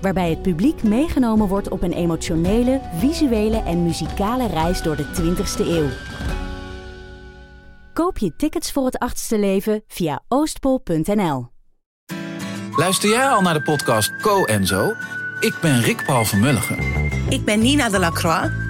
Waarbij het publiek meegenomen wordt op een emotionele, visuele en muzikale reis door de 20ste eeuw. Koop je tickets voor het achtste leven via oostpol.nl. Luister jij al naar de podcast Co en Zo? Ik ben Rick Paul van Mulligen. Ik ben Nina de Lacroix.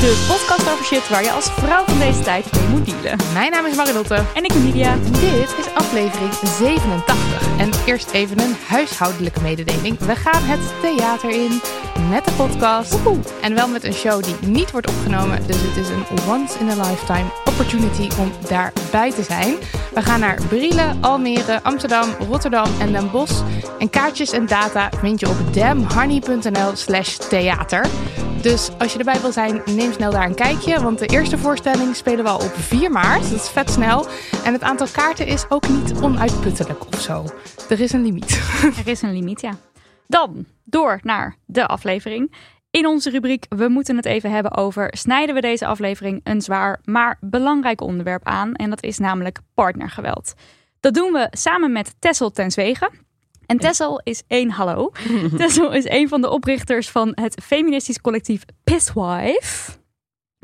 De podcast over shit waar je als vrouw van deze tijd mee moet dealen. Mijn naam is Marilotte. En ik ben Lydia. Dit is aflevering 87. En eerst even een huishoudelijke mededeling. We gaan het theater in met de podcast. En wel met een show die niet wordt opgenomen. Dus het is een once in a lifetime opportunity om daarbij te zijn. We gaan naar Brielen, Almere, Amsterdam, Rotterdam en Den Bosch. En kaartjes en data vind je op damhoney.nl slash theater. Dus als je erbij wil zijn, neem snel daar een kijkje. Want de eerste voorstelling spelen we al op 4 maart. Dat is vet snel. En het aantal kaarten is ook niet onuitputtelijk of zo. Er is een limiet. Er is een limiet, ja. Dan door naar de aflevering. In onze rubriek We moeten het even hebben over snijden we deze aflevering een zwaar maar belangrijk onderwerp aan. En dat is namelijk partnergeweld. Dat doen we samen met Tessel ten Zwegen. En Tessel is één hallo. Tessel is een van de oprichters van het feministisch collectief Pisswife.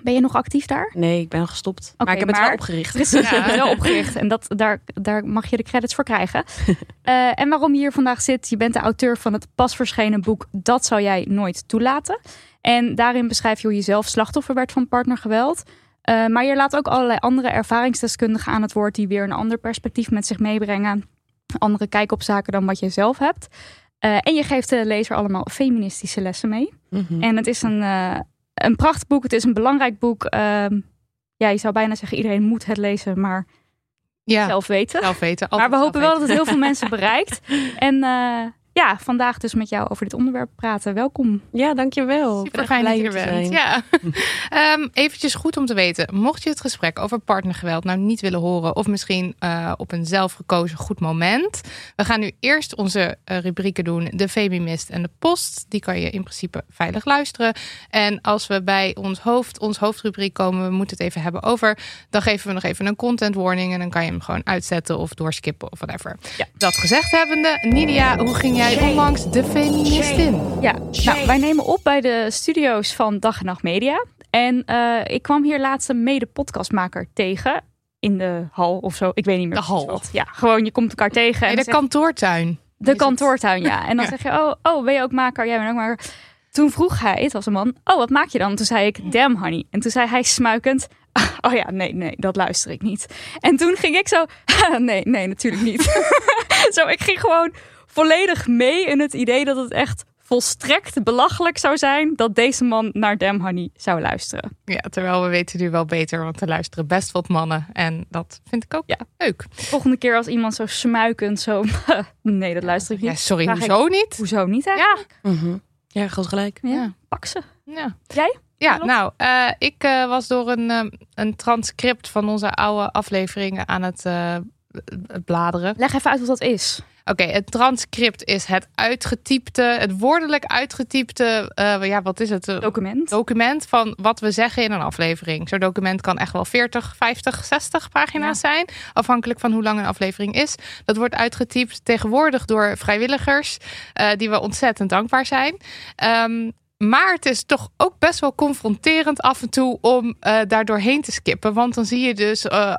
Ben je nog actief daar? Nee, ik ben gestopt. Maar ik heb het wel opgericht. Precies, je hebt het wel opgericht. En dat, daar, daar mag je de credits voor krijgen. Eh, en waarom je hier vandaag zit, je bent de auteur van het pas verschenen boek Dat zou jij nooit toelaten. En daarin beschrijf je hoe je zelf slachtoffer werd van partnergeweld. Eh, maar je laat ook allerlei andere ervaringsdeskundigen aan het woord die weer een ander perspectief met zich meebrengen. Andere kijk op zaken dan wat je zelf hebt. Eh, en je geeft de lezer allemaal feministische lessen mee. Mhm. En het is een, een prachtboek. Het is een belangrijk boek. Ehm, ja, je zou bijna zeggen iedereen moet het lezen, maar Ja, zelf weten. zelf weten. maar we hopen wel dat het heel veel mensen bereikt. En eh, ja, vandaag dus met jou over dit onderwerp praten. Welkom. Ja, dankjewel. Super fijn dat je er bent. Ja. Ehm, eventjes goed om te weten. Mocht je het gesprek over partnergeweld nou niet willen horen... of misschien eh, op een zelfgekozen goed moment... we gaan nu eerst onze eh, rubrieken doen. De Femimist en de Post. Die kan je in principe veilig luisteren. En als we bij ons hoofd, ons hoofdrubriek komen... we moeten het even hebben over... dan geven we nog even een content warning... en dan kan je hem gewoon uitzetten of doorskippen of whatever. Ja. Dat gezegd hebbende, Nidia, hoe ging jij onlangs de Feministin? Ja, nou, wij nemen op bij de studio's van Dag en Nacht Media. En eh, ik kwam hier laatst een mede-podcastmaker tegen. In de hal of zo. Ik weet niet meer. De hal. wat. Ja, gewoon je komt elkaar tegen. En de kantoortuin. De het? kantoortuin, ja. En dan Ja. zeg je, oh, oh, ben je ook maker? Jij bent ook maker. Toen vroeg hij, het was een man, oh, wat maak je dan? Toen zei ik, damn honey. En toen zei hij smuikend, oh ja, nee, nee, dat luister ik niet. En toen ging ik zo, nee, nee, natuurlijk niet. zo, ik ging gewoon volledig mee in het idee dat het echt volstrekt belachelijk zou zijn dat deze man naar Damn Honey zou luisteren. Ja, terwijl we weten nu wel beter, want er luisteren best wat mannen. En dat vind ik ook Ja. leuk. Volgende keer als iemand zo smuikend zo, nee, dat luister ik niet. Ja, sorry, Vraag ik, hoezo niet? Hoezo niet Ja, eigenlijk? Mhm. Ja, groot gelijk. Ja, Ja. pak ze. ja. Jij? Ja, nou, eh, ik eh, was door een, eh, een transcript van onze oude afleveringen aan het eh, bladeren. Leg even uit wat dat is. Oké, het transcript is het uitgetypte, het woordelijk uitgetypte, eh, ja, wat is het? Eh, Document. document van wat we zeggen in een aflevering. Zo'n document kan echt wel 40, 50, 60 pagina's zijn. Afhankelijk van hoe lang een aflevering is. Dat wordt uitgetypt tegenwoordig door vrijwilligers. eh, die we ontzettend dankbaar zijn. Ehm, maar het is toch ook best wel confronterend af en toe om eh daar doorheen te skippen. Want dan zie je dus eh,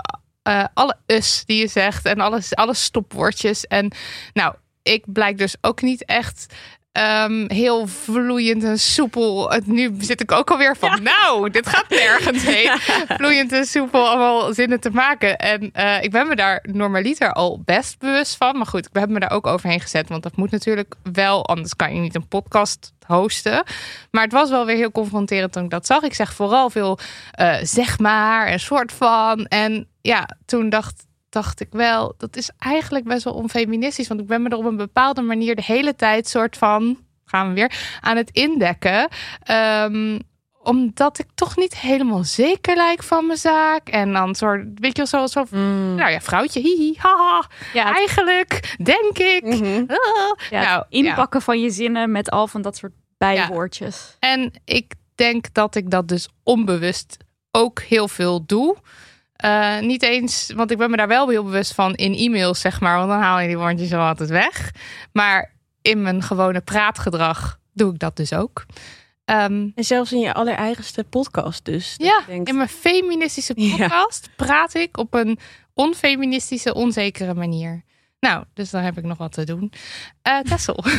eh, alle us die je zegt en alles, alle stopwoordjes. En nou, ik blijk dus ook niet echt ehm, heel vloeiend en soepel. Het- Nu zit ik ook alweer van, nou, dit gaat nergens heen. Vloeiend en soepel allemaal zinnen te maken. En eh, ik ben me daar normaliter al best bewust van. Maar goed, ik heb me daar ook overheen gezet. Want dat moet natuurlijk wel, anders kan je niet een podcast hosten. Maar het was wel weer heel confronterend toen ik dat zag. Ik zeg vooral veel eh, zeg maar en soort van. En ja, toen dacht, dacht ik wel, dat is eigenlijk best wel onfeministisch. Want ik ben me er op een bepaalde manier de hele tijd soort van, gaan we weer, aan het indekken. Ehm, omdat ik toch niet helemaal zeker lijk van mijn zaak. En dan soort, weet je wel, zo, zo Mm. nou ja, vrouwtje, hihi, haha. Ja, Eigenlijk, denk ik. Mhm. Ah. ja, nou, inpakken van je zinnen met al van dat soort bijwoordjes. En ik denk dat ik dat dus onbewust ook heel veel doe. Eh, niet eens, want ik ben me daar wel heel bewust van in e-mails, zeg maar. Want dan haal je die woordjes al altijd weg. Maar in mijn gewone praatgedrag doe ik dat dus ook. Ehm, En zelfs in je allereigenste podcast dus. Ja, denkt, in mijn feministische Ja. podcast praat ik op een onfeministische, onzekere manier. Nou, dus dan heb ik nog wat te doen. Eh Tessel.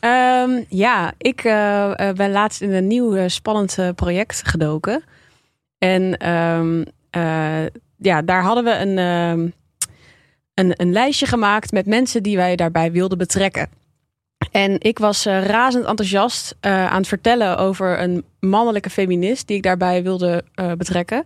Ehm, ja, ik eh, eh, ben laatst in een nieuw spannend project gedoken. En ehm, eh, ja, daar hadden we een, een, een lijstje gemaakt met mensen die wij daarbij wilden betrekken. En ik was eh, razend enthousiast eh, aan het vertellen over een mannelijke feminist die ik daarbij wilde eh, betrekken.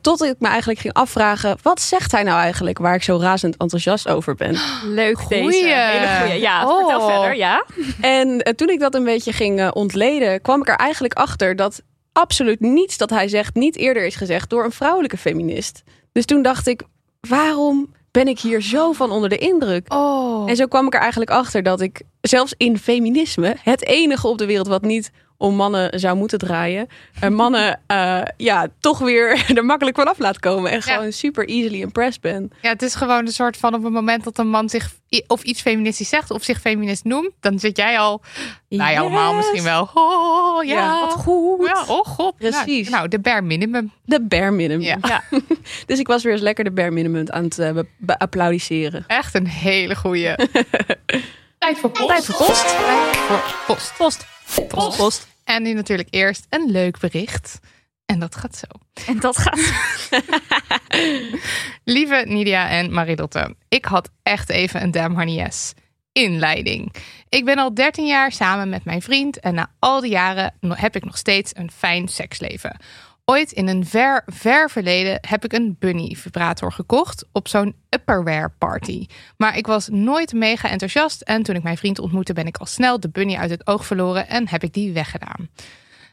Tot ik me eigenlijk ging afvragen, wat zegt hij nou eigenlijk waar ik zo razend enthousiast over ben? Leuk Goeie. deze. Hele goeie. Ja, Oh. vertel verder. Ja. En toen ik dat een beetje ging ontleden, kwam ik er eigenlijk achter dat absoluut niets dat hij zegt niet eerder is gezegd door een vrouwelijke feminist. Dus toen dacht ik, waarom ben ik hier zo van onder de indruk? Oh. En zo kwam ik er eigenlijk achter dat ik zelfs in feminisme, het enige op de wereld wat niet om mannen zou moeten draaien, eh, mannen eh, ja, toch weer er makkelijk vanaf laat komen en Ja. gewoon super easily impressed ben. Ja, het is gewoon een soort van op het moment dat een man zich of iets feministisch zegt of zich feminist noemt, dan zit jij al, nou ja, allemaal misschien wel. Oh, ja, Ja, wat goed. Ja, oh god. Precies. Nou, de bare minimum. De bare minimum. Ja. Ja. Dus ik was weer eens lekker de bare minimum aan het be- applaudisseren. Echt een hele goeie. Tijd voor post. Tijd voor post. Tijd voor post. Post. Post. Post. En nu natuurlijk eerst een leuk bericht. En dat gaat zo. En dat gaat. Lieve Nidia en Marilotte, ik had echt even een damn honey yes. Inleiding. Ik ben al 13 jaar samen met mijn vriend en na al die jaren heb ik nog steeds een fijn seksleven. Ooit in een ver, ver verleden heb ik een bunny vibrator gekocht op zo'n upperwear party. Maar ik was nooit mega enthousiast en toen ik mijn vriend ontmoette ben ik al snel de bunny uit het oog verloren en heb ik die weggedaan.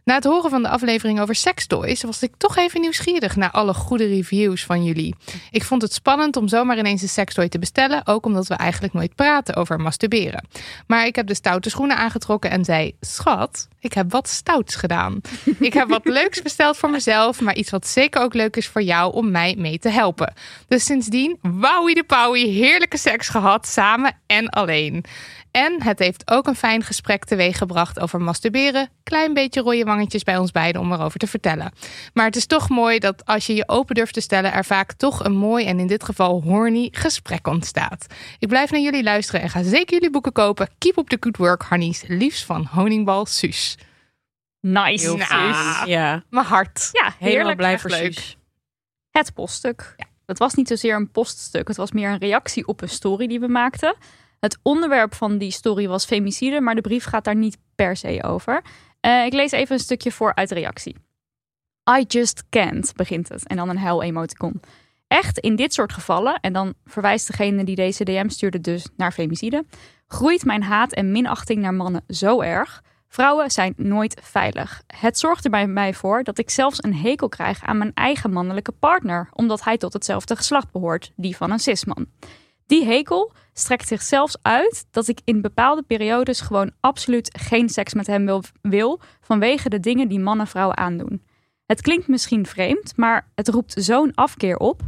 Na het horen van de aflevering over sextoys was ik toch even nieuwsgierig naar alle goede reviews van jullie. Ik vond het spannend om zomaar ineens een sextoy te bestellen, ook omdat we eigenlijk nooit praten over masturberen. Maar ik heb de stoute schoenen aangetrokken en zei: Schat, ik heb wat stouts gedaan. Ik heb wat leuks besteld voor mezelf, maar iets wat zeker ook leuk is voor jou om mij mee te helpen. Dus sindsdien, wowie de pauwie, heerlijke seks gehad, samen en alleen. En het heeft ook een fijn gesprek teweeggebracht over masturberen. Klein beetje rode wangetjes bij ons beiden om erover te vertellen. Maar het is toch mooi dat als je je open durft te stellen, er vaak toch een mooi en in dit geval horny gesprek ontstaat. Ik blijf naar jullie luisteren en ga zeker jullie boeken kopen. Keep up the good work, Hannies. Liefst van Honingbal Suus. Nice. Suus. Ja, Mijn hart. Ja, helemaal heerlijk. blij voor. Suus. Het poststuk. Het was niet zozeer een poststuk. Het was meer een reactie op een story die we maakten. Het onderwerp van die story was femicide, maar de brief gaat daar niet per se over. Eh, ik lees even een stukje voor uit de reactie. I just can't, begint het. En dan een huil-emoticon. Echt, in dit soort gevallen, en dan verwijst degene die deze DM stuurde dus naar femicide, groeit mijn haat en minachting naar mannen zo erg. Vrouwen zijn nooit veilig. Het zorgt er bij mij voor dat ik zelfs een hekel krijg aan mijn eigen mannelijke partner, omdat hij tot hetzelfde geslacht behoort, die van een cisman. Die hekel strekt zich zelfs uit dat ik in bepaalde periodes gewoon absoluut geen seks met hem wil, wil vanwege de dingen die mannen vrouwen aandoen. Het klinkt misschien vreemd, maar het roept zo'n afkeer op.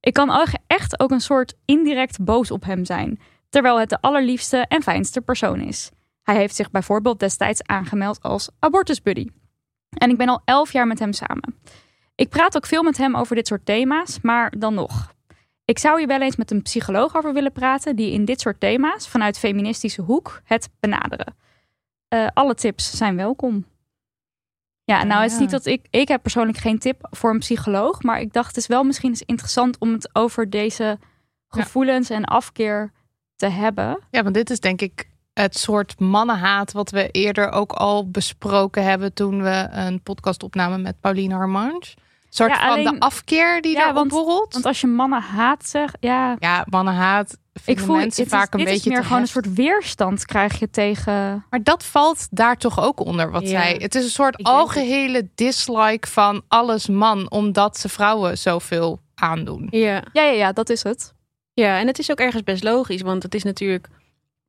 Ik kan echt ook een soort indirect boos op hem zijn, terwijl het de allerliefste en fijnste persoon is. Hij heeft zich bijvoorbeeld destijds aangemeld als abortusbuddy. En ik ben al elf jaar met hem samen. Ik praat ook veel met hem over dit soort thema's, maar dan nog. Ik zou je wel eens met een psycholoog over willen praten die in dit soort thema's vanuit feministische hoek het benaderen. Eh, alle tips zijn welkom. Ja, nou het is niet dat ik, ik heb persoonlijk geen tip voor een psycholoog, maar ik dacht het is wel misschien eens interessant om het over deze gevoelens en afkeer te hebben. Ja, want dit is denk ik het soort mannenhaat wat we eerder ook al besproken hebben toen we een podcast opnamen met Pauline Harmange. Een soort Ja, van alleen- de afkeer die Ja, daar want- opborrelt. Want als je mannen haat zegt, ja, Ja, mannenhaat ik vinden voel mensen het is, vaak een dit beetje is meer gewoon een soort weerstand krijg je tegen. Maar dat valt daar toch ook onder wat Ja. zij. Het is een soort Ik algehele dislike van alles man, omdat ze vrouwen zoveel aandoen. Ja. Ja, ja, ja, dat is het. ja, en het is ook ergens best logisch, want het is natuurlijk.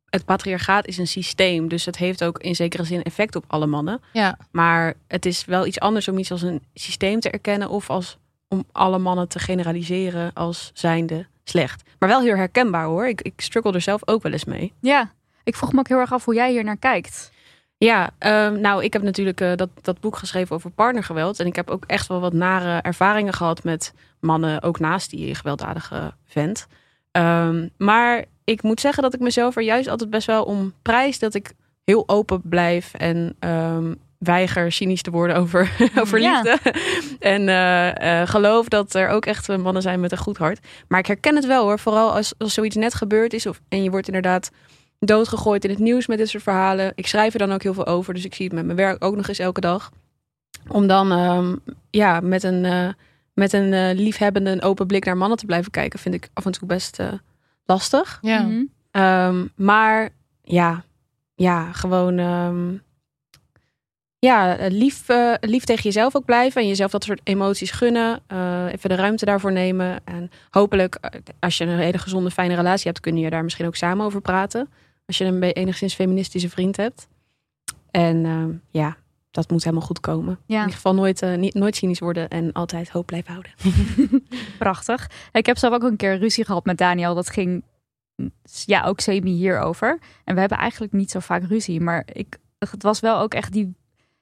Het patriarchaat is een systeem, dus het heeft ook in zekere zin effect op alle mannen. Ja. Maar het is wel iets anders om iets als een systeem te erkennen of als om alle mannen te generaliseren als zijnde slecht. Maar wel heel herkenbaar hoor. Ik, ik struggle er zelf ook wel eens mee. Ja, ik vroeg me ook heel erg af hoe jij hier naar kijkt. Ja, ehm, nou, ik heb natuurlijk eh, dat, dat boek geschreven over partnergeweld. En ik heb ook echt wel wat nare ervaringen gehad met mannen, ook naast die gewelddadige vent. Ehm, maar ik moet zeggen dat ik mezelf er juist altijd best wel om prijs dat ik heel open blijf en ehm, weiger cynisch te worden over, over Ja. liefde. en eh, eh, geloof dat er ook echt mannen zijn met een goed hart. Maar ik herken het wel hoor, vooral als, als zoiets net gebeurd is of, en je wordt inderdaad doodgegooid in het nieuws met dit soort verhalen. Ik schrijf er dan ook heel veel over, dus ik zie het met mijn werk ook nog eens elke dag. Om dan ehm, ja, met een, eh, met een eh, liefhebbende en open blik naar mannen te blijven kijken, vind ik af en toe best eh, lastig. Ja. Mhm. Ehm, maar ja, ja, gewoon ehm, ja, lief, eh, lief tegen jezelf ook blijven en jezelf dat soort emoties gunnen. eh, even de ruimte daarvoor nemen. En hopelijk, eh, als je een hele gezonde, fijne relatie hebt, kun je daar misschien ook samen over praten. Als je een be- enigszins feministische vriend hebt. En ehm, ja, dat moet helemaal goed komen. In ieder geval nooit, eh, niet, nooit cynisch worden en altijd hoop blijven houden. prachtig. Ik heb zelf ook een keer ruzie gehad met Daniel. Dat ging ja ook semi hierover. En we hebben eigenlijk niet zo vaak ruzie. Maar ik, het was wel ook echt die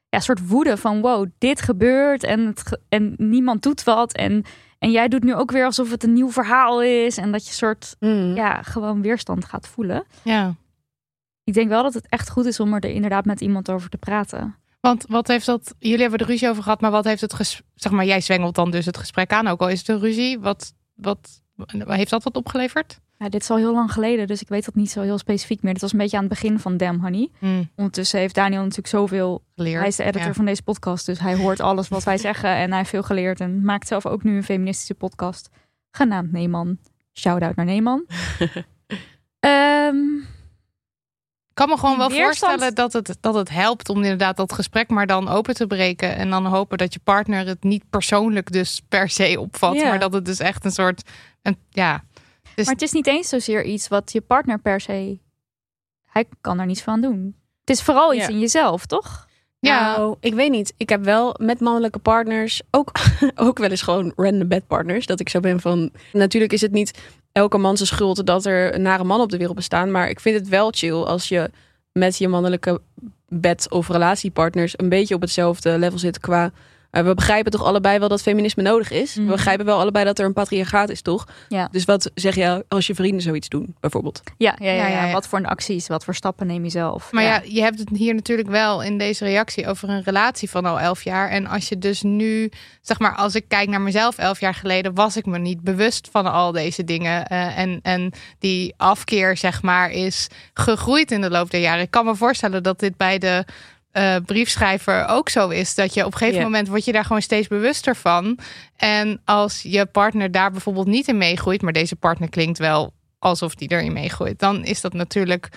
ja, soort woede van wow, dit gebeurt en, het, ge- en niemand doet wat. En, en jij doet nu ook weer alsof het een nieuw verhaal is. En dat je soort Mm. ja, gewoon weerstand gaat voelen. ja. Ik denk wel dat het echt goed is om er inderdaad met iemand over te praten. Want wat heeft dat, jullie hebben er ruzie over gehad, maar wat heeft het, ges, zeg maar, jij zwengelt dan dus het gesprek aan, ook al is het een ruzie. Wat, wat, heeft dat wat opgeleverd? Ja, dit is al heel lang geleden, dus ik weet dat niet zo heel specifiek meer. Dit was een beetje aan het begin van Damn Honey. Hmm, Ondertussen heeft Daniel natuurlijk zoveel geleerd. Hij is de editor Ja. van deze podcast, dus hij hoort alles wat wij zeggen. En hij heeft veel geleerd en maakt zelf ook nu een feministische podcast. Genaamd Neeman. Shout-out naar Neeman. Ehm, Ik kan me gewoon wel weerstand- voorstellen dat het, dat het helpt om inderdaad dat gesprek maar dan open te breken. En dan hopen dat je partner het niet persoonlijk dus per se opvat. Ja. Maar dat het dus echt een soort, een, ja. Dus, maar het is niet eens zozeer iets wat je partner per se... Hij kan er niets van doen. Het is vooral iets Ja. in jezelf, toch? ja, Nou, ik weet niet. Ik heb wel met mannelijke partners ook, ook wel eens gewoon random bedpartners. Dat ik zo ben van. Natuurlijk is het niet elke man zijn schuld dat er nare mannen op de wereld bestaan. Maar ik vind het wel chill als je met je mannelijke bed- of relatiepartners een beetje op hetzelfde level zit qua. We begrijpen toch allebei wel dat feminisme nodig is. Mhm. We begrijpen wel allebei dat er een patriarchaat is, toch? Ja. Dus wat zeg je als je vrienden zoiets doen, bijvoorbeeld? Ja, ja, ja, Ja, ja, ja, ja. Wat voor een acties, wat voor stappen neem je zelf? Maar ja. je hebt het hier natuurlijk wel in deze reactie over een relatie van al elf jaar. En als je dus nu, zeg maar, als ik kijk naar mezelf elf jaar geleden, was ik me niet bewust van al deze dingen. Eh, en, en die afkeer, zeg maar, is gegroeid in de loop der jaren. Ik kan me voorstellen dat dit bij de eh, briefschrijver ook zo is. Dat je op een gegeven moment word je daar gewoon steeds bewuster van. En als je partner daar bijvoorbeeld niet in meegroeit, maar deze partner klinkt wel alsof die erin meegroeit, dan is dat natuurlijk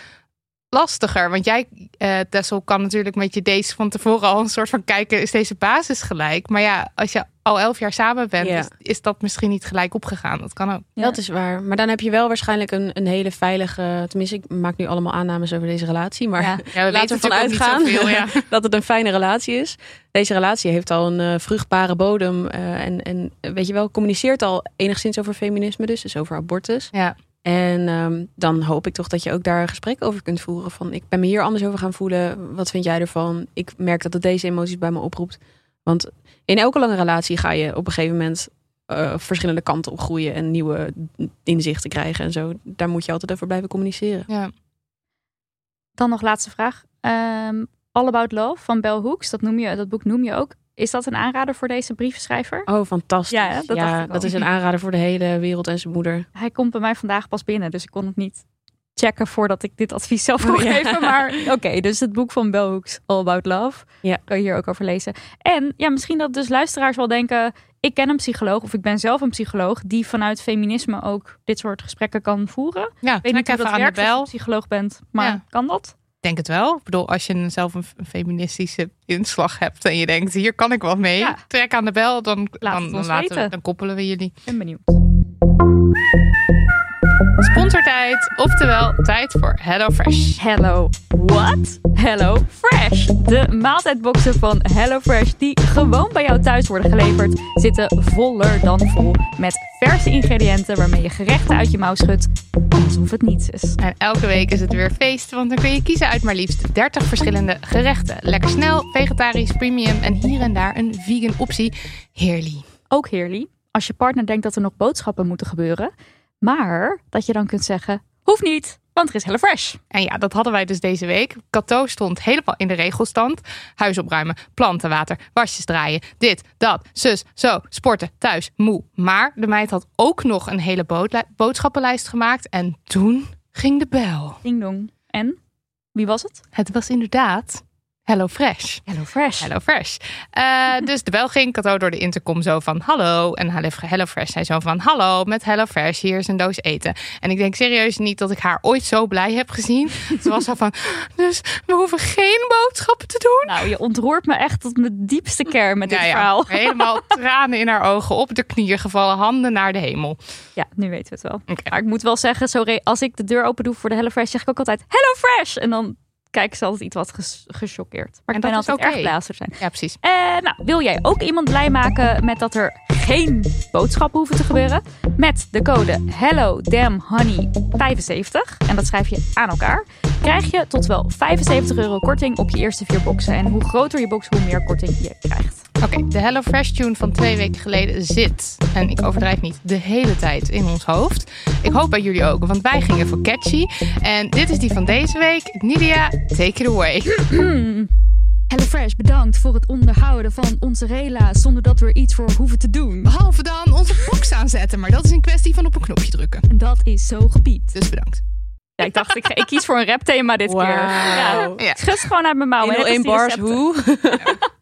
lastiger. Want jij, eh Tessel, kan natuurlijk met je deze van tevoren al een soort van kijken, is deze basis gelijk? Maar ja, als je al elf jaar samen bent, Ja. is, is dat misschien niet gelijk opgegaan. Dat kan ook. Ja. Dat is waar. Maar dan heb je wel waarschijnlijk een, een hele veilige. Tenminste, ik maak nu allemaal aannames over deze relatie. Maar Ja. Ja, we Laten we ervan uitgaan. Zoveel, ja. dat het een fijne relatie is. Deze relatie heeft al een eh, vruchtbare bodem. eh, en, en weet je wel, communiceert al enigszins over feminisme, dus, dus over abortus. Ja. En ehm, dan hoop ik toch dat je ook daar een gesprek over kunt voeren. Van ik ben me hier anders over gaan voelen. Wat vind jij ervan? Ik merk dat het deze emoties bij me oproept. Want in elke lange relatie ga je op een gegeven moment eh, verschillende kanten op groeien en nieuwe inzichten krijgen en zo. Daar moet je altijd over blijven communiceren. Ja. Dan nog laatste vraag. Ehm, All About Love van Bell Hooks, dat, noem je, dat boek noem je ook. Is dat een aanrader voor deze brievenschrijver? Oh, fantastisch. Ja, hè? dat al. dat is een aanrader voor de hele wereld en zijn moeder. Hij komt bij mij vandaag pas binnen, dus ik kon het niet checken voordat ik dit advies zelf kon Oh, ja. geven. Maar oké, dus het boek van Bell Hooks, All About Love, Ja. kan je hier ook over lezen. En ja, misschien dat dus luisteraars wel denken, ik ken een psycholoog of ik ben zelf een psycholoog die vanuit feminisme ook dit soort gesprekken kan voeren. Ja, Ik weet niet even dat werkt als je psycholoog bent, maar Ja. kan dat? Ik denk het wel. Ik bedoel, als je zelf een, feministische inslag hebt en je denkt, hier kan ik wat mee, Ja. trek aan de bel, dan, Laat dan, dan, laten we, dan koppelen we jullie. Ik ben benieuwd. Sponsortijd, oftewel tijd voor HelloFresh. Hello what? Hello Fresh. De maaltijdboxen van Hello Fresh die gewoon bij jou thuis worden geleverd, zitten voller dan vol met verse ingrediënten waarmee je gerechten uit je mouw schudt alsof het niets is. En elke week is het weer feest, want dan kun je kiezen uit maar liefst 30 verschillende gerechten. Lekker snel, vegetarisch, premium en hier en daar een vegan optie. Heerlijk. Ook heerlijk als je partner denkt dat er nog boodschappen moeten gebeuren, maar dat je dan kunt zeggen, hoeft niet, want er is Hello Fresh. En ja, dat hadden wij dus deze week. Cato stond helemaal in de regelstand. Huis opruimen, plantenwater, wasjes draaien, dit, dat, zus, zo, sporten, thuis, moe. Maar de meid had ook nog een hele boodschappenlijst gemaakt. En toen ging de bel. Ding dong. En? Wie was het? Het was inderdaad Hello Fresh. Hello Fresh. Hello Fresh. Eh, dus de bel ging Cato door de intercom zo van hallo. En Hello Fresh zei zo van hallo met Hello Fresh. Hier is een doos eten. En ik denk serieus niet dat ik haar ooit zo blij heb gezien. Ze was zo van, dus we hoeven geen boodschappen te doen. Nou, je ontroert me echt tot mijn diepste kern met dit Ja, ja, verhaal. helemaal tranen in haar ogen, op de knieën gevallen, handen naar de hemel. Ja, nu weten we het wel. Maar ik moet wel zeggen, zo re- als ik de deur open doe voor de HelloFresh, zeg ik ook altijd Hello Fresh. En dan kijken ze altijd iets wat ges- gechoqueerd. Maar En ik ben altijd oké. erg blij als er zijn. Ja, precies. En nou, wil jij ook iemand blij maken met dat er geen boodschappen hoeven te gebeuren? Met de code Hello Damn Honey 75 en dat schrijf je aan elkaar, krijg je tot wel 75 euro korting op je eerste vier boxen. En hoe groter je box, hoe meer korting je krijgt. Oké, de Hello Fresh tune van twee weken geleden zit, en ik overdrijf niet, de hele tijd in ons hoofd. Ik hoop bij jullie ook, want wij gingen voor catchy. En dit is die van deze week. Nidia, take it away. HelloFresh, bedankt voor het onderhouden van onze rela zonder dat we er iets voor hoeven te doen. Behalve dan onze box aanzetten, maar dat is een kwestie van op een knopje drukken. En dat is zo gepiept. Dus bedankt. Ja, ik dacht, ik, kies voor een rapthema dit keer. Ja. Ja. ik schud gewoon uit mijn mouw. net als 101 die bars, hoe?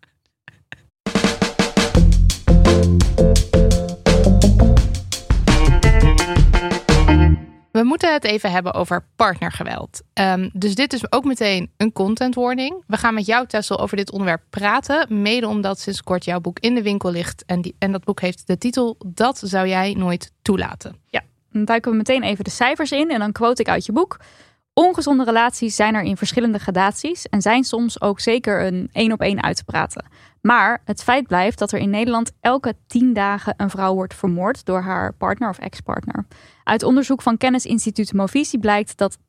We moeten het even hebben over partnergeweld. Ehm, dus dit is ook meteen een content warning. We gaan met jou, Tessel, over dit onderwerp praten. Mede omdat sinds kort jouw boek in de winkel ligt. En, die, en dat boek heeft de titel Dat zou jij nooit toelaten. Dan duiken we meteen even de cijfers in en dan quote ik uit je boek. Ongezonde relaties zijn er in verschillende gradaties en zijn soms ook zeker een één op één uit te praten. Maar het feit blijft dat er in Nederland elke tien dagen een vrouw wordt vermoord door haar partner of ex-partner. Uit onderzoek van kennisinstituut Movisie blijkt dat 12%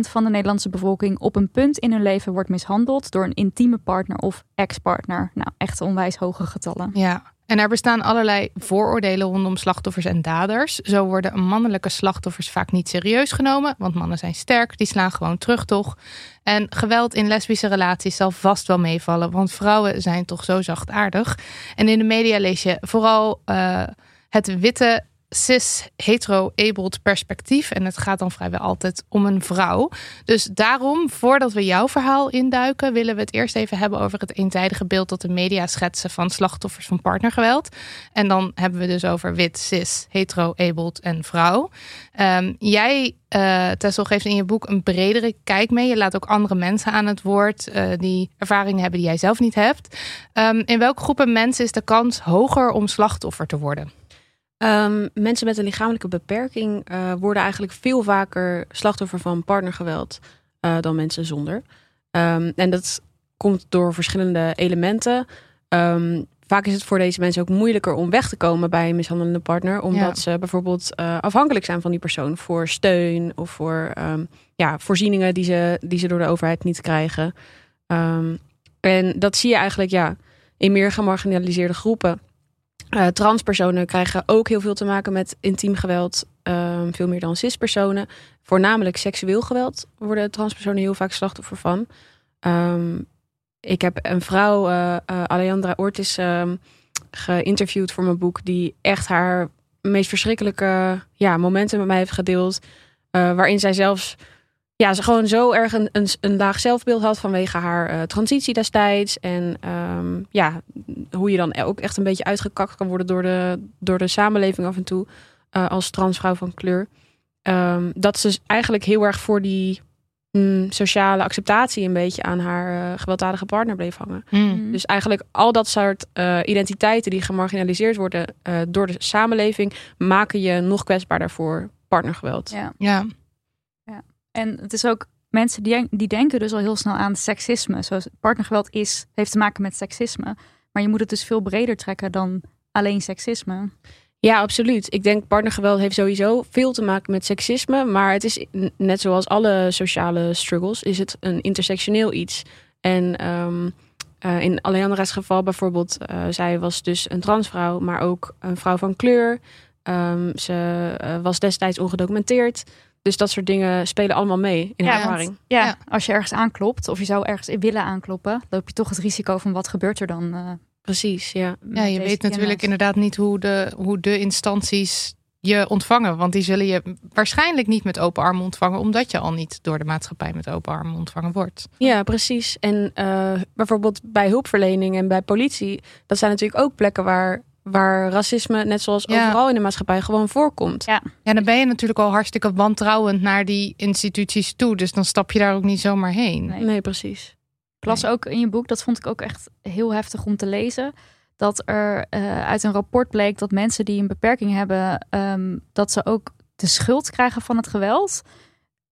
van de Nederlandse bevolking op een punt in hun leven wordt mishandeld door een intieme partner of ex-partner. Nou, echt onwijs hoge getallen. Ja. En er bestaan allerlei vooroordelen rondom slachtoffers en daders. Zo worden mannelijke slachtoffers vaak niet serieus genomen, want mannen zijn sterk, die slaan gewoon terug toch. En geweld in lesbische relaties zal vast wel meevallen, want vrouwen zijn toch zo zachtaardig. En in de media lees je vooral eh, het witte cis hetero-abled perspectief. En het gaat dan vrijwel altijd om een vrouw. Dus daarom, voordat we jouw verhaal induiken, willen we het eerst even hebben over het eenzijdige beeld dat de media schetsen van slachtoffers van partnergeweld. En dan hebben we dus over wit, cis, hetero-abled en vrouw. Ehm, jij, eh Tessel, geeft in je boek een bredere kijk mee. Je laat ook andere mensen aan het woord eh, die ervaringen hebben die jij zelf niet hebt. Ehm, in welke groepen mensen is de kans hoger om slachtoffer te worden? Ehm, mensen met een lichamelijke beperking eh, worden eigenlijk veel vaker slachtoffer van partnergeweld eh, dan mensen zonder. Ehm, en dat komt door verschillende elementen. Ehm, vaak is het voor deze mensen ook moeilijker om weg te komen bij een mishandelende partner, omdat ze bijvoorbeeld eh, afhankelijk zijn van die persoon voor steun of voor ja, voorzieningen die ze, die ze door de overheid niet krijgen. En dat zie je eigenlijk ja, in meer gemarginaliseerde groepen. Uh, transpersonen krijgen ook heel veel te maken met intiem geweld. Um, veel meer dan cispersonen. Voornamelijk seksueel geweld worden transpersonen heel vaak slachtoffer van. Um, ik heb een vrouw, uh, Alejandra Ortiz, um, geïnterviewd voor mijn boek. Die echt haar meest verschrikkelijke ja, momenten met mij heeft gedeeld. Waarin zij zelfs ja, ze gewoon zo erg een, een, een laag zelfbeeld had vanwege haar uh, transitie destijds. En um, ja, hoe je dan ook echt een beetje uitgekakt kan worden door de, door de samenleving af en toe. Uh, als transvrouw van kleur. Um, dat ze eigenlijk heel erg voor die mm, sociale acceptatie een beetje aan haar uh, gewelddadige partner bleef hangen. Mm. Dus eigenlijk al dat soort identiteiten die gemarginaliseerd worden door de samenleving, maken je nog kwetsbaarder voor partnergeweld. Ja. ja. En het is ook mensen die, die denken dus al heel snel aan seksisme. Zoals partnergeweld is, heeft te maken met seksisme. Maar je moet het dus veel breder trekken dan alleen seksisme. Ja, absoluut. Ik denk partnergeweld heeft sowieso veel te maken met seksisme. Maar het is net zoals alle sociale struggles, is het een intersectioneel iets. En um, uh, in Alejandra's geval bijvoorbeeld, uh, zij was dus een transvrouw, maar ook een vrouw van kleur. Um, ze uh, was destijds ongedocumenteerd. Dus dat soort dingen spelen allemaal mee in ja, ervaring. Want, ja, ja, als je ergens aanklopt of je zou ergens willen aankloppen, loop je toch het risico van wat gebeurt er dan. Uh, Precies, ja. Ja, je weet natuurlijk inderdaad niet hoe de, hoe de instanties je ontvangen. Want die zullen je waarschijnlijk niet met open armen ontvangen, omdat je al niet door de maatschappij met open armen ontvangen wordt. Ja, precies. En uh, bijvoorbeeld bij hulpverlening en bij politie, dat zijn natuurlijk ook plekken waar waar racisme, net zoals ja. overal in de maatschappij, gewoon voorkomt. Ja. ja, dan ben je natuurlijk al hartstikke wantrouwend naar die instituties toe. Dus dan stap je daar ook niet zomaar heen. Nee, nee precies. Ik las ook in je boek, dat vond ik ook echt heel heftig om te lezen. Dat er uh, uit een rapport bleek dat mensen die een beperking hebben, um, dat ze ook de schuld krijgen van het geweld.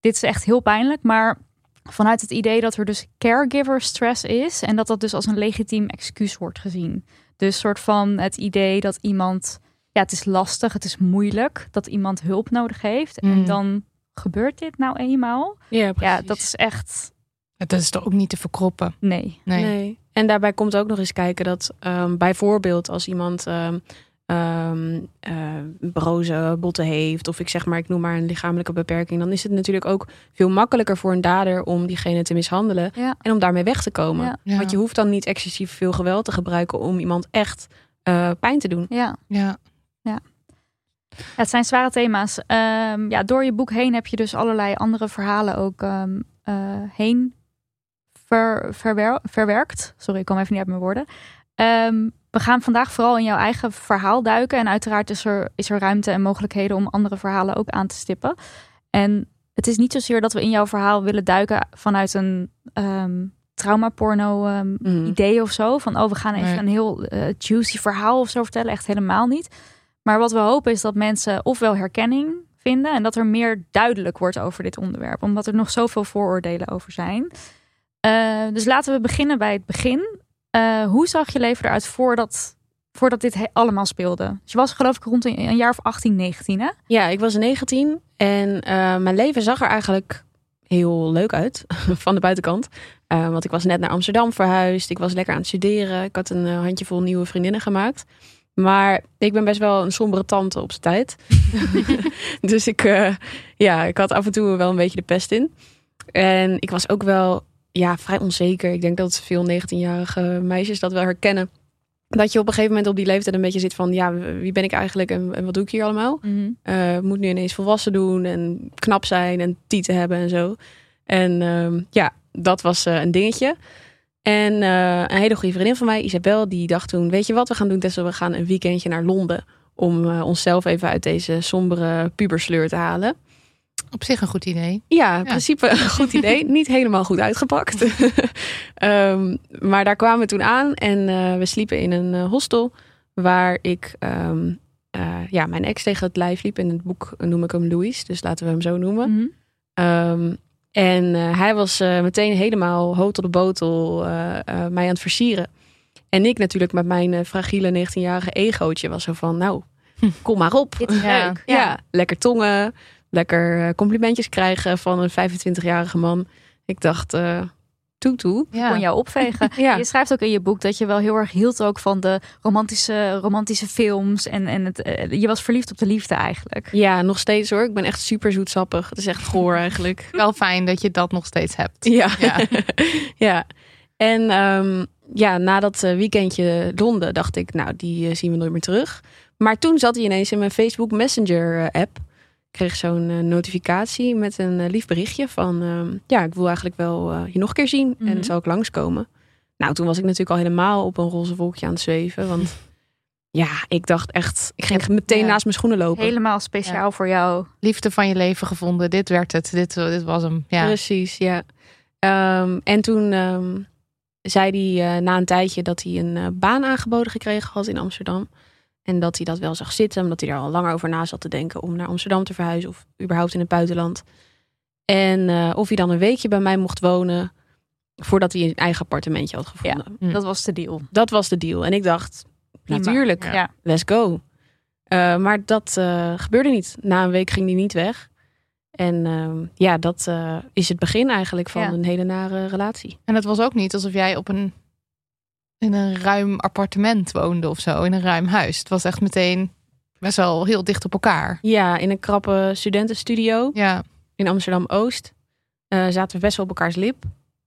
Dit is echt heel pijnlijk, maar vanuit het idee dat er dus caregiver stress is en dat dat dus als een legitiem excuus wordt gezien. Dus soort van het idee dat iemand, ja, het is lastig, het is moeilijk dat iemand hulp nodig heeft. Mm. En dan gebeurt dit nou eenmaal. Ja, ja, dat is echt. Dat is toch ook niet te verkroppen? Nee. Nee. nee. En daarbij komt ook nog eens kijken dat um, bijvoorbeeld als iemand um, um, uh, broze botten heeft, of ik zeg maar, ik noem maar een lichamelijke beperking, dan is het natuurlijk ook veel makkelijker voor een dader om diegene te mishandelen ja. en om daarmee weg te komen. Ja. Ja. Want je hoeft dan niet excessief veel geweld te gebruiken om iemand echt uh, pijn te doen. Ja. Ja. ja. het zijn zware thema's. Um, ja, door je boek heen heb je dus allerlei andere verhalen ook um, uh, heen ver, verwer, verwerkt. Sorry, ik kom even niet uit mijn woorden. Um, we gaan vandaag vooral in jouw eigen verhaal duiken. En uiteraard is er, is er ruimte en mogelijkheden om andere verhalen ook aan te stippen. En het is niet zozeer dat we in jouw verhaal willen duiken vanuit een um, traumaporno um, mm. idee of zo. Van oh, we gaan even nee. een heel uh, juicy verhaal of zo vertellen. Echt helemaal niet. Maar wat we hopen is dat mensen ofwel herkenning vinden en dat er meer duidelijk wordt over dit onderwerp. Omdat er nog zoveel vooroordelen over zijn. Uh, dus laten we beginnen bij het begin. Uh, hoe zag je leven eruit voordat, voordat dit allemaal speelde? Dus je was geloof ik rond een, een, jaar of 18, 19 hè? Ja, ik was 19 en uh, mijn leven zag er eigenlijk heel leuk uit van de buitenkant. Uh, want ik was net naar Amsterdam verhuisd. Ik was lekker aan het studeren. Ik had een handjevol nieuwe vriendinnen gemaakt. Maar ik ben best wel een sombere tante op zijn tijd. dus ik, ja, ik had af en toe wel een beetje de pest in. En ik was ook wel ja, vrij onzeker. Ik denk dat veel 19-jarige meisjes dat wel herkennen. Dat je op een gegeven moment op die leeftijd een beetje zit van... ja, wie ben ik eigenlijk en, en wat doe ik hier allemaal? Mm -hmm. uh, moet nu ineens volwassen doen en knap zijn en tieten hebben en zo. En uh, ja, dat was uh, een dingetje. En uh, een hele goede vriendin van mij, Isabel, die dacht toen... weet je wat we gaan doen, Tessa? We gaan een weekendje naar Londen... om onszelf even uit deze sombere pubersleur te halen. Op zich een goed idee. Ja, in ja. principe een goed idee. Niet helemaal goed uitgepakt. um, maar daar kwamen we toen aan en uh, we sliepen in een uh, hostel waar ik um, uh, ja, mijn ex tegen het lijf liep. In het boek noem ik hem Louis, dus laten we hem zo noemen. Mm -hmm. um, en hij was meteen helemaal hoog tot de botel mij aan het versieren. En ik natuurlijk met mijn fragiele 19-jarige egootje was zo van, nou, kom maar op. Leuk. Ja. ja, lekker tongen lekker complimentjes krijgen van een 25-jarige man. Ik dacht, uh, toetoe. Ja. kon jou opvegen. Ja. Je schrijft ook in je boek dat je wel heel erg hield ook van de romantische, romantische films. En, en het, eh, je was verliefd op de liefde eigenlijk. Ja, nog steeds hoor. Ik ben echt super zoetsappig. Het is echt goor eigenlijk. Wel fijn dat je dat nog steeds hebt. Ja. Ja. ja. En ehm, ja, na dat eh, weekendje Londen dacht ik, nou, die eh, zien we nooit meer terug. Maar toen zat hij ineens in mijn Facebook Messenger eh, app. Ik kreeg zo'n eh, notificatie met een eh, lief berichtje van... ehm, ja, ik wil eigenlijk wel eh, je nog een keer zien Mhm. en zal ik langskomen. Nou, toen was ik natuurlijk al helemaal op een roze wolkje aan het zweven. Want ja, ik dacht echt... Ik ging meteen Ja. naast mijn schoenen lopen. Helemaal speciaal voor jou. Liefde van je leven gevonden. Dit werd het. Dit, dit was hem. Ja. Precies, ja. Ehm, en toen ehm, zei hij na een tijdje dat hij een baan aangeboden gekregen had in Amsterdam. En dat hij dat wel zag zitten, omdat hij er al langer over na zat te denken om naar Amsterdam te verhuizen of überhaupt in het buitenland. En eh, of hij dan een weekje bij mij mocht wonen voordat hij een eigen appartementje had gevonden. Hm. Dat was de deal. Dat was de deal. En ik dacht, Prima. natuurlijk, Ja. Let's go. Eh, maar dat eh, gebeurde niet. Na een week ging hij niet weg. En ehm, ja, dat eh, is het begin eigenlijk van Ja. een hele nare relatie. En het was ook niet alsof jij op een, in een ruim appartement woonde of zo. In een ruim huis. Het was echt meteen best wel heel dicht op elkaar. Ja, in een krappe studentenstudio Ja. in Amsterdam-Oost eh, zaten we best wel op elkaars lip.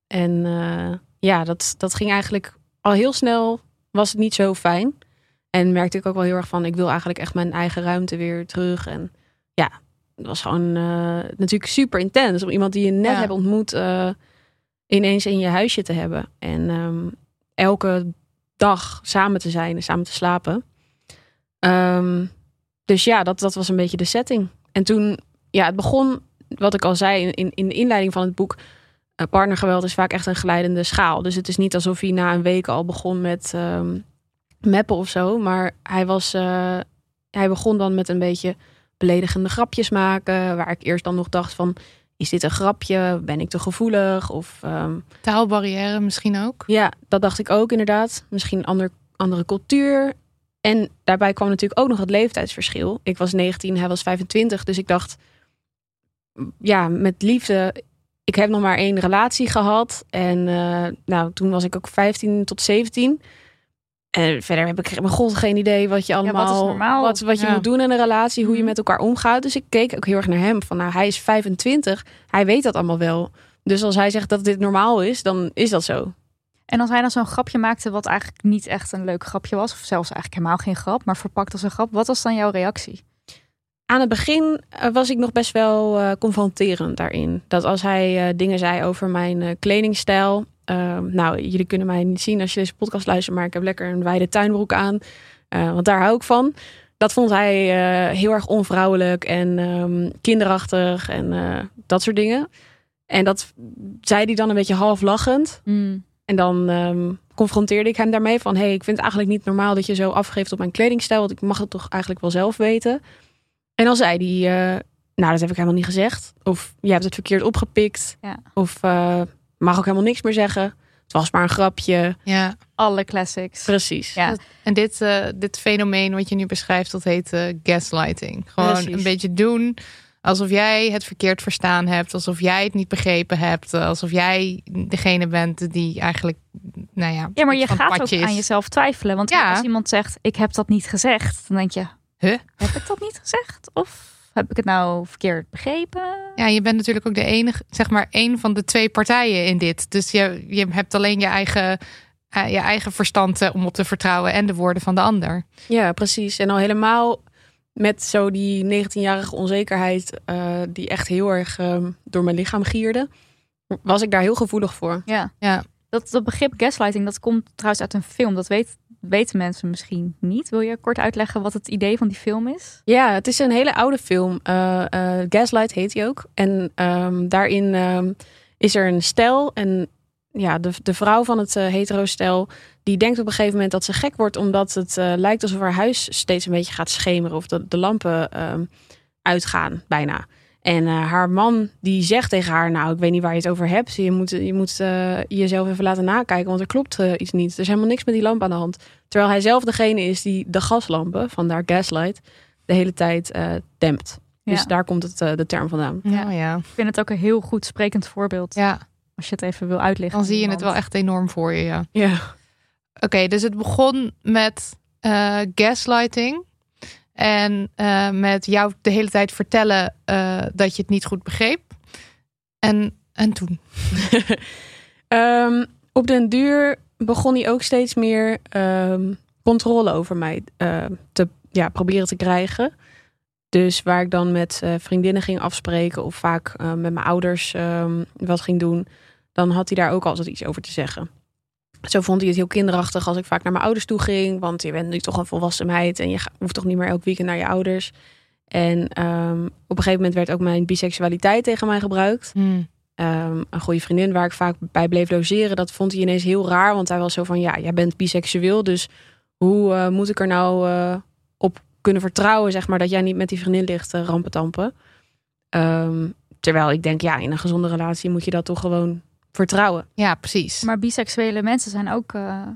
En eh, ja, dat, dat ging eigenlijk al heel snel, was het niet zo fijn. En merkte ik ook wel heel erg van, ik wil eigenlijk echt mijn eigen ruimte weer terug. En ja, het was gewoon eh, natuurlijk super intens om iemand die je net Ja. hebt ontmoet ineens in je huisje te hebben. En ehm, elke dag samen te zijn en samen te slapen. Ehm, dus ja, dat, dat was een beetje de setting. En toen, ja, het begon, wat ik al zei in, in, de inleiding van het boek. eh, partnergeweld is vaak echt een glijdende schaal. Dus het is niet alsof hij na een week al begon met ehm meppen of zo. Maar hij, was, eh, hij begon dan met een beetje beledigende grapjes maken. Waar ik eerst dan nog dacht van, is dit een grapje? Ben ik te gevoelig? Of ehm, Taalbarrière misschien ook. ja, dat dacht ik ook inderdaad. Misschien een ander, andere cultuur. En daarbij kwam natuurlijk ook nog het leeftijdsverschil. Ik was 19, hij was 25. Dus ik dacht, ja, met liefde. Ik heb nog maar één relatie gehad. En eh, nou, toen was ik ook 15 tot 17. En verder heb ik mijn god geen idee wat je allemaal, normaal? wat, wat je Ja. moet doen in een relatie, hoe je Mhm. met elkaar omgaat. Dus ik keek ook heel erg naar hem. Van nou, hij is 25, hij weet dat allemaal wel. Dus als hij zegt dat dit normaal is, dan is dat zo. En als hij dan zo'n grapje maakte wat eigenlijk niet echt een leuk grapje was. Of zelfs eigenlijk helemaal geen grap, maar verpakt als een grap. Wat was dan jouw reactie? Aan het begin eh, was ik nog best wel eh, confronterend daarin. Dat als hij eh, dingen zei over mijn kledingstijl. Eh, nou, jullie kunnen mij niet zien als je deze podcast luistert, maar ik heb lekker een wijde tuinbroek aan. eh, want daar hou ik van. Dat vond hij eh, heel erg onvrouwelijk en ehm, kinderachtig en eh, dat soort dingen. En dat zei hij dan een beetje half lachend. En dan ehm, confronteerde ik hem daarmee van... hey, ik vind het eigenlijk niet normaal dat je zo afgeeft op mijn kledingstijl... want ik mag het toch eigenlijk wel zelf weten. En dan zei hij... nou, dat heb ik helemaal niet gezegd. Of je hebt het verkeerd opgepikt. Ja. Of mag ook helemaal niks meer zeggen. Het was maar een grapje. Ja. Alle classics. Precies. Ja. En dit, eh, dit fenomeen wat je nu beschrijft, dat heet eh, gaslighting. Gewoon Precies. een beetje doen alsof jij het verkeerd verstaan hebt. Alsof jij het niet begrepen hebt. eh, Alsof jij degene bent die eigenlijk, nou ja... Ja, maar je gaat ook is. aan jezelf twijfelen. Want Ja. als iemand zegt, ik heb dat niet gezegd. Dan denk je, Huh? heb ik dat niet gezegd? Of heb ik het nou verkeerd begrepen? Ja, je bent natuurlijk ook de enige, zeg maar, één van de twee partijen in dit. Dus je, je hebt alleen je eigen, eh, je eigen verstand eh, om op te vertrouwen en de woorden van de ander. Ja, precies. En al helemaal met zo die 19-jarige onzekerheid... eh, die echt heel erg door mijn lichaam gierde... was ik daar heel gevoelig voor. Ja. Ja. Dat, dat begrip gaslighting, dat komt trouwens uit een film. Dat weet, weten mensen misschien niet. Wil je kort uitleggen wat het idee van die film is? Ja, het is een hele oude film. Eh, eh, Gaslight heet hij ook. En ehm, daarin ehm, is er een stel. En ja, de, de vrouw van het eh, hetero-stel... die denkt op een gegeven moment dat ze gek wordt... omdat het lijkt alsof haar huis steeds een beetje gaat schemeren... of de, de lampen ehm, uitgaan, bijna. En eh, haar man die zegt tegen haar... nou, ik weet niet waar je het over hebt. Je moet, je moet eh, jezelf even laten nakijken... want er klopt eh, iets niet. Er is helemaal niks met die lamp aan de hand. Terwijl hij zelf degene is die de gaslampen... vandaar gaslight de hele tijd eh, dempt. Dus Ja. daar komt het, de term vandaan. Ja, ja. Ik vind het ook een heel goed sprekend voorbeeld. ja. Als je het even wil uitleggen. Dan zie je het wel echt enorm voor je. Ja. Ja. Oké, dus het begon met eh, gaslighting. En eh, met jou de hele tijd vertellen eh, dat je het niet goed begreep. En, en toen? Ehm, op den duur begon hij ook steeds meer ehm, controle over mij eh, te ja, proberen te krijgen. Dus waar ik dan met vriendinnen ging afspreken of vaak met mijn ouders ehm, wat ging doen, dan had hij daar ook altijd iets over te zeggen. Zo vond hij het heel kinderachtig als ik vaak naar mijn ouders toe ging, want je bent nu toch een volwassen meid en je hoeft toch niet meer elk weekend naar je ouders. En ehm, op een gegeven moment werd ook mijn biseksualiteit tegen mij gebruikt. Ehm, een goede vriendin waar ik vaak bij bleef logeren, dat vond hij ineens heel raar. Want hij was zo van, ja, jij bent biseksueel, dus hoe eh, moet ik er nou eh, op kunnen vertrouwen, zeg maar, dat jij niet met die vriendin ligt uh, rampetampen. Ehm, terwijl ik denk, ja, in een gezonde relatie moet je dat toch gewoon vertrouwen. Ja, precies. Maar biseksuele mensen zijn ook eh,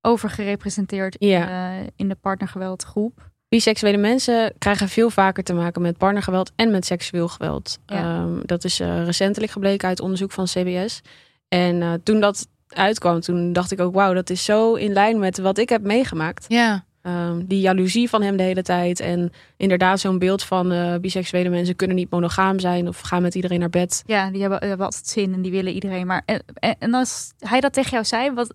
overgerepresenteerd Ja. in, de, in de partnergeweldgroep. Biseksuele mensen krijgen veel vaker te maken met partnergeweld en met seksueel geweld. Ja. Ehm, dat is eh, recentelijk gebleken uit onderzoek van CBS. En eh, toen dat uitkwam, toen dacht ik ook, wauw, dat is zo in lijn met wat ik heb meegemaakt. Ja, Ehm, die jaloezie van hem de hele tijd. En inderdaad zo'n beeld van eh, biseksuele mensen kunnen niet monogaam zijn of gaan met iedereen naar bed. Ja, die hebben, hebben altijd zin en die willen iedereen. Maar en, en, en als hij dat tegen jou zei, wat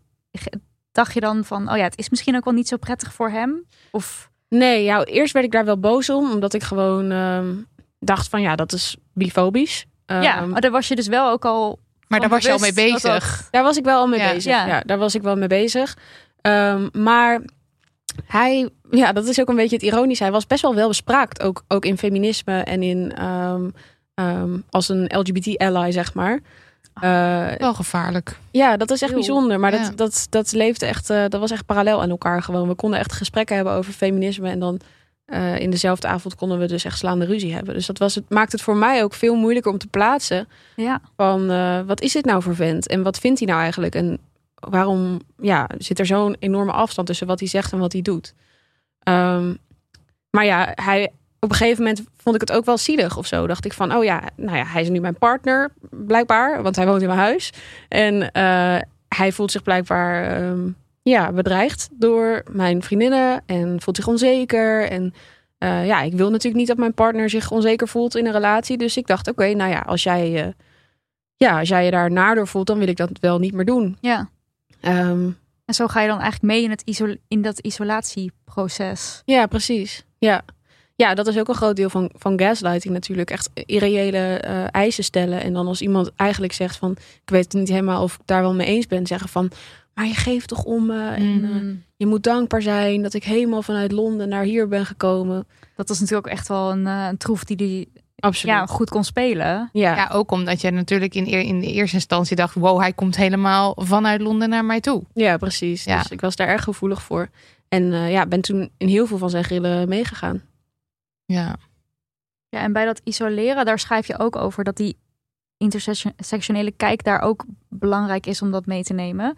dacht je dan van, oh ja, het is misschien ook wel niet zo prettig voor hem? Of Nee, ja, eerst werd ik daar wel boos om, omdat ik gewoon ehm, dacht van ja, dat is bifobisch. ja, Ehm, maar daar was je dus wel ook al. maar daar was je al mee bezig. dat- Daar was ik wel al mee Ja. bezig. Ja. Ja. daar was ik wel mee bezig. Ehm, maar hij, ja, dat is ook een beetje het ironische. Hij was best wel wel bespraakt, ook, ook in feminisme en in ehm, ehm, als een LGBT-ally, zeg maar. Eh, Wel gevaarlijk. ja, dat is echt Heel, bijzonder. Maar ja. dat, dat, dat leefde echt, eh, dat was echt parallel aan elkaar gewoon. We konden echt gesprekken hebben over feminisme en dan eh, in dezelfde avond konden we dus echt slaande ruzie hebben. Dus dat was het, maakt het voor mij ook veel moeilijker om te plaatsen Ja, van wat is dit nou voor vent en wat vindt hij nou eigenlijk en waarom ja, zit er zo'n enorme afstand tussen wat hij zegt en wat hij doet. Ehm, maar ja, hij, op een gegeven moment vond ik het ook wel zielig of zo. Dacht ik van, oh ja, nou ja, hij is nu mijn partner blijkbaar, want hij woont in mijn huis. En eh, hij voelt zich blijkbaar ehm, ja, bedreigd door mijn vriendinnen en voelt zich onzeker. En eh, ja, ik wil natuurlijk niet dat mijn partner zich onzeker voelt in een relatie. Dus ik dacht, oké, nou ja, als jij, eh, ja, als jij je daar naar door voelt, dan wil ik dat wel niet meer doen. ja. Ehm, En zo ga je dan eigenlijk mee in, het in dat isolatieproces. ja, precies. Ja. ja, dat is ook een groot deel van, van gaslighting natuurlijk. Echt irreële eh, eisen stellen. En dan als iemand eigenlijk zegt van... ik weet het niet helemaal of ik daar wel mee eens ben. Zeggen van, maar je geeft toch om me. En Mm. eh, je moet dankbaar zijn dat ik helemaal vanuit Londen naar hier ben gekomen. Dat was natuurlijk ook echt wel een, eh, een troef die die Absoluut. ja, goed kon spelen. ja. Ja, ook omdat je natuurlijk in, eer- in de eerste instantie dacht... wow, hij komt helemaal vanuit Londen naar mij toe. Ja, precies. Ja. Dus ik was daar erg gevoelig voor. En eh, ja, ben toen in heel veel van zijn grillen meegegaan. Ja, Ja, en bij dat isoleren, daar schrijf je ook over dat die intersectionele kijk daar ook belangrijk is om dat mee te nemen.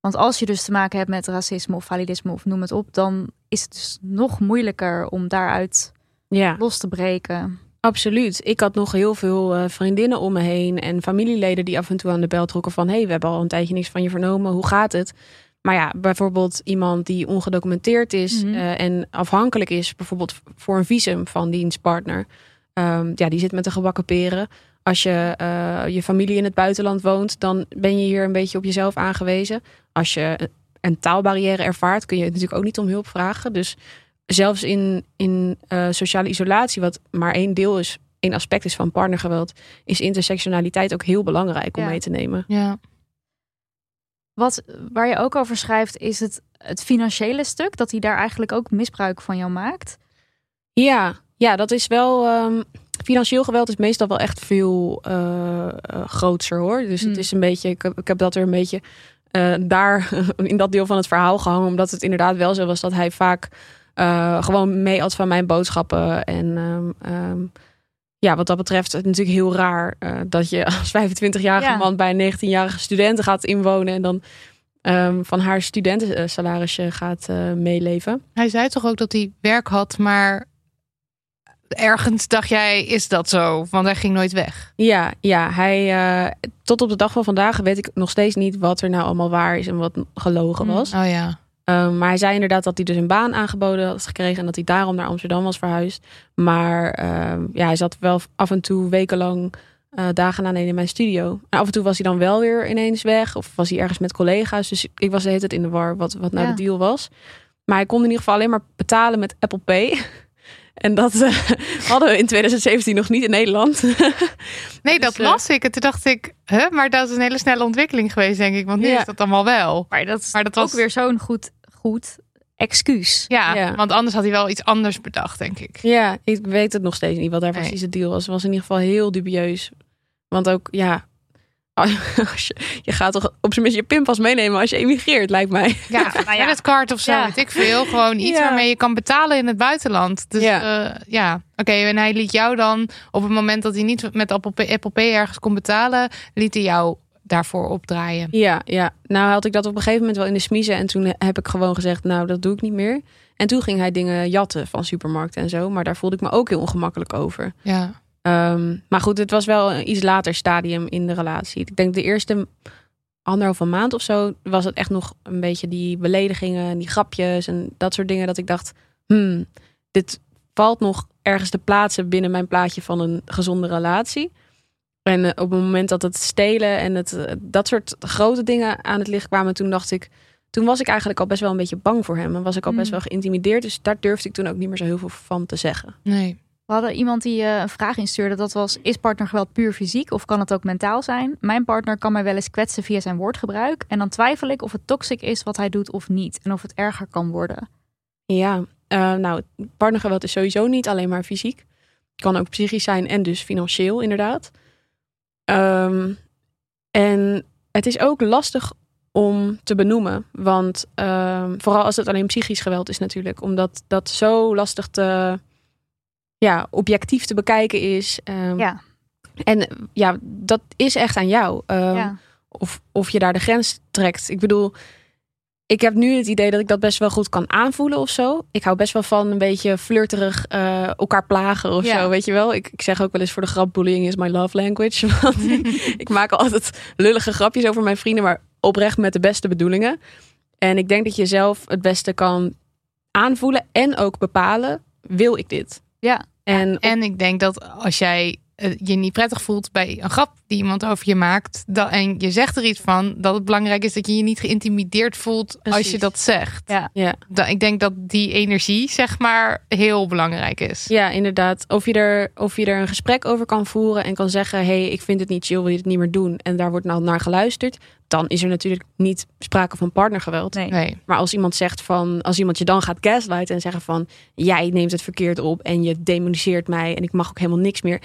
Want als je dus te maken hebt met racisme of validisme of noem het op, dan is het dus nog moeilijker om daaruit Ja, los te breken. Absoluut. Ik had nog heel veel eh, vriendinnen om me heen en familieleden die af en toe aan de bel trokken van... hey, we hebben al een tijdje niks van je vernomen, hoe gaat het? Maar ja, bijvoorbeeld iemand die ongedocumenteerd is Mhm. eh, en afhankelijk is... bijvoorbeeld voor een visum van dienstpartner. Ehm, ja, die zit met de gebakken peren. Als je eh, je familie in het buitenland woont, dan ben je hier een beetje op jezelf aangewezen. Als je een taalbarrière ervaart, kun je natuurlijk ook niet om hulp vragen. Dus zelfs in, in eh, sociale isolatie, wat maar één deel is, één aspect is van partnergeweld, is intersectionaliteit ook heel belangrijk om Ja. mee te nemen. ja. Wat, waar je ook over schrijft, is het, het financiële stuk. Dat hij daar eigenlijk ook misbruik van jou maakt. Ja, ja, dat is wel. ehm, financieel geweld is meestal wel echt veel eh, grootser hoor. Dus het Hmm. is een beetje. Ik heb, ik heb dat er een beetje daar in dat deel van het verhaal gehangen. Omdat het inderdaad wel zo was dat hij vaak eh, gewoon mee had van mijn boodschappen. En ehm, ehm, ja, wat dat betreft, het natuurlijk heel raar eh, dat je als 25-jarige Ja. man bij een 19-jarige studenten gaat inwonen. En dan ehm, van haar studentensalarisje gaat eh, meeleven. Hij zei toch ook dat hij werk had, maar ergens dacht jij, is dat zo? Want hij ging nooit weg. Ja, ja hij, tot op de dag van vandaag weet ik nog steeds niet wat er nou allemaal waar is en wat gelogen was. Oh ja. Um, maar hij zei inderdaad dat hij dus een baan aangeboden had gekregen en dat hij daarom naar Amsterdam was verhuisd. Maar um, ja, hij zat wel af en toe wekenlang uh, dagen aan in mijn studio. En af en toe was hij dan wel weer ineens weg of was hij ergens met collega's. Dus ik was de hele tijd in de war wat, wat nou Ja. de deal was. Maar hij kon in ieder geval alleen maar betalen met Apple Pay. En dat eh, hadden we in 2017 nog niet in Nederland. Nee, Dus, dat eh, las ik. En toen dacht ik, huh? maar dat is een hele snelle ontwikkeling geweest, denk ik. Want nu Ja. is dat allemaal wel. Maar dat is Maar dat ook was- weer zo'n goed, goed excuus. Ja, Ja. want anders had hij wel iets anders bedacht, denk ik. Ja, ik weet het nog steeds niet wat daar Nee. precies de deal was. Het was in ieder geval heel dubieus. Want ook, ja, je, je gaat toch op zijn minst je pinpas meenemen als je emigreert, lijkt mij. Ja, nou ja. creditcard of zo, Ja. weet ik veel. Gewoon iets Ja. waarmee je kan betalen in het buitenland. Dus Ja. ja, ja. oké. en hij liet jou dan, op het moment dat hij niet met Apple Pay, Apple Pay ergens kon betalen, liet hij jou daarvoor opdraaien. Ja, ja. Nou had ik dat op een gegeven moment wel in de smiezen. En toen heb ik gewoon gezegd, nou, dat doe ik niet meer. En toen ging hij dingen jatten van supermarkten en zo. Maar daar voelde ik me ook heel ongemakkelijk over. Ja. Ehm, maar goed, het was wel een iets later stadium in de relatie. Ik denk de eerste anderhalve maand of zo was het echt nog een beetje die beledigingen, en die grapjes en dat soort dingen. Dat ik dacht, hmm, dit valt nog ergens te plaatsen binnen mijn plaatje van een gezonde relatie. En eh, op het moment dat het stelen en het, eh, dat soort grote dingen aan het licht kwamen, toen dacht ik, toen was ik eigenlijk al best wel een beetje bang voor hem. En was ik al best Mm. wel geïntimideerd. Dus daar durfde ik toen ook niet meer zo heel veel van te zeggen. Nee. We hadden iemand die eh, een vraag instuurde. Dat was, is partnergeweld puur fysiek of kan het ook mentaal zijn? Mijn partner kan mij wel eens kwetsen via zijn woordgebruik. En dan twijfel ik of het toxic is wat hij doet of niet. En of het erger kan worden. Ja, eh, nou, partnergeweld is sowieso niet alleen maar fysiek. Kan ook psychisch zijn en dus financieel, inderdaad. Ehm, en het is ook lastig om te benoemen. Want ehm, vooral als het alleen psychisch geweld is natuurlijk. Omdat dat zo lastig te... Ja, objectief te bekijken is. Ehm, Ja. En ja, dat is echt aan jou. Ehm, ja. of, of je daar de grens trekt. Ik bedoel, ik heb nu het idee dat ik dat best wel goed kan aanvoelen of zo. Ik hou best wel van een beetje flirterig eh, elkaar plagen of Ja. zo, weet je wel. Ik, ik zeg ook wel eens voor de grap, bullying is my love language. Want ik maak altijd lullige grapjes over mijn vrienden, maar oprecht met de beste bedoelingen. En ik denk dat je zelf het beste kan aanvoelen en ook bepalen, wil ik dit? Ja. En En ik denk dat als jij je niet prettig voelt bij een grap die iemand over je maakt, dat, en je zegt er iets van, dat het belangrijk is dat je je niet geïntimideerd voelt als je dat zegt. Ja. ja, Da- ik denk dat die energie, zeg maar, heel belangrijk is. Ja, inderdaad. Of je, er, of je er een gesprek over kan voeren en kan zeggen: hé, hey, ik vind het niet chill, wil je het niet meer doen? En daar wordt nou naar geluisterd. Dan is er natuurlijk niet sprake van partnergeweld. Nee. Nee. Maar als iemand zegt van, als iemand je dan gaat gaslighten en zeggen van, jij neemt het verkeerd op en je demoniseert mij en ik mag ook helemaal niks meer.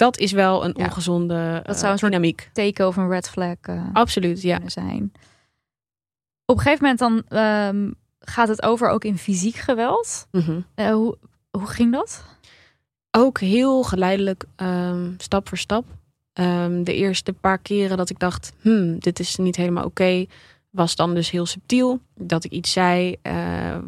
Dat is wel een Ja. ongezonde Dat eh, zou een dynamiek. Teken of een red flag eh, Absoluut, ja. zijn. Op een gegeven moment dan ehm, gaat het over ook in fysiek geweld. Mhm. Eh, hoe, hoe ging dat? Ook heel geleidelijk, ehm, stap voor stap. Ehm, de eerste paar keren dat ik dacht, hmm, dit is niet helemaal oké, was dan dus heel subtiel. Dat ik iets zei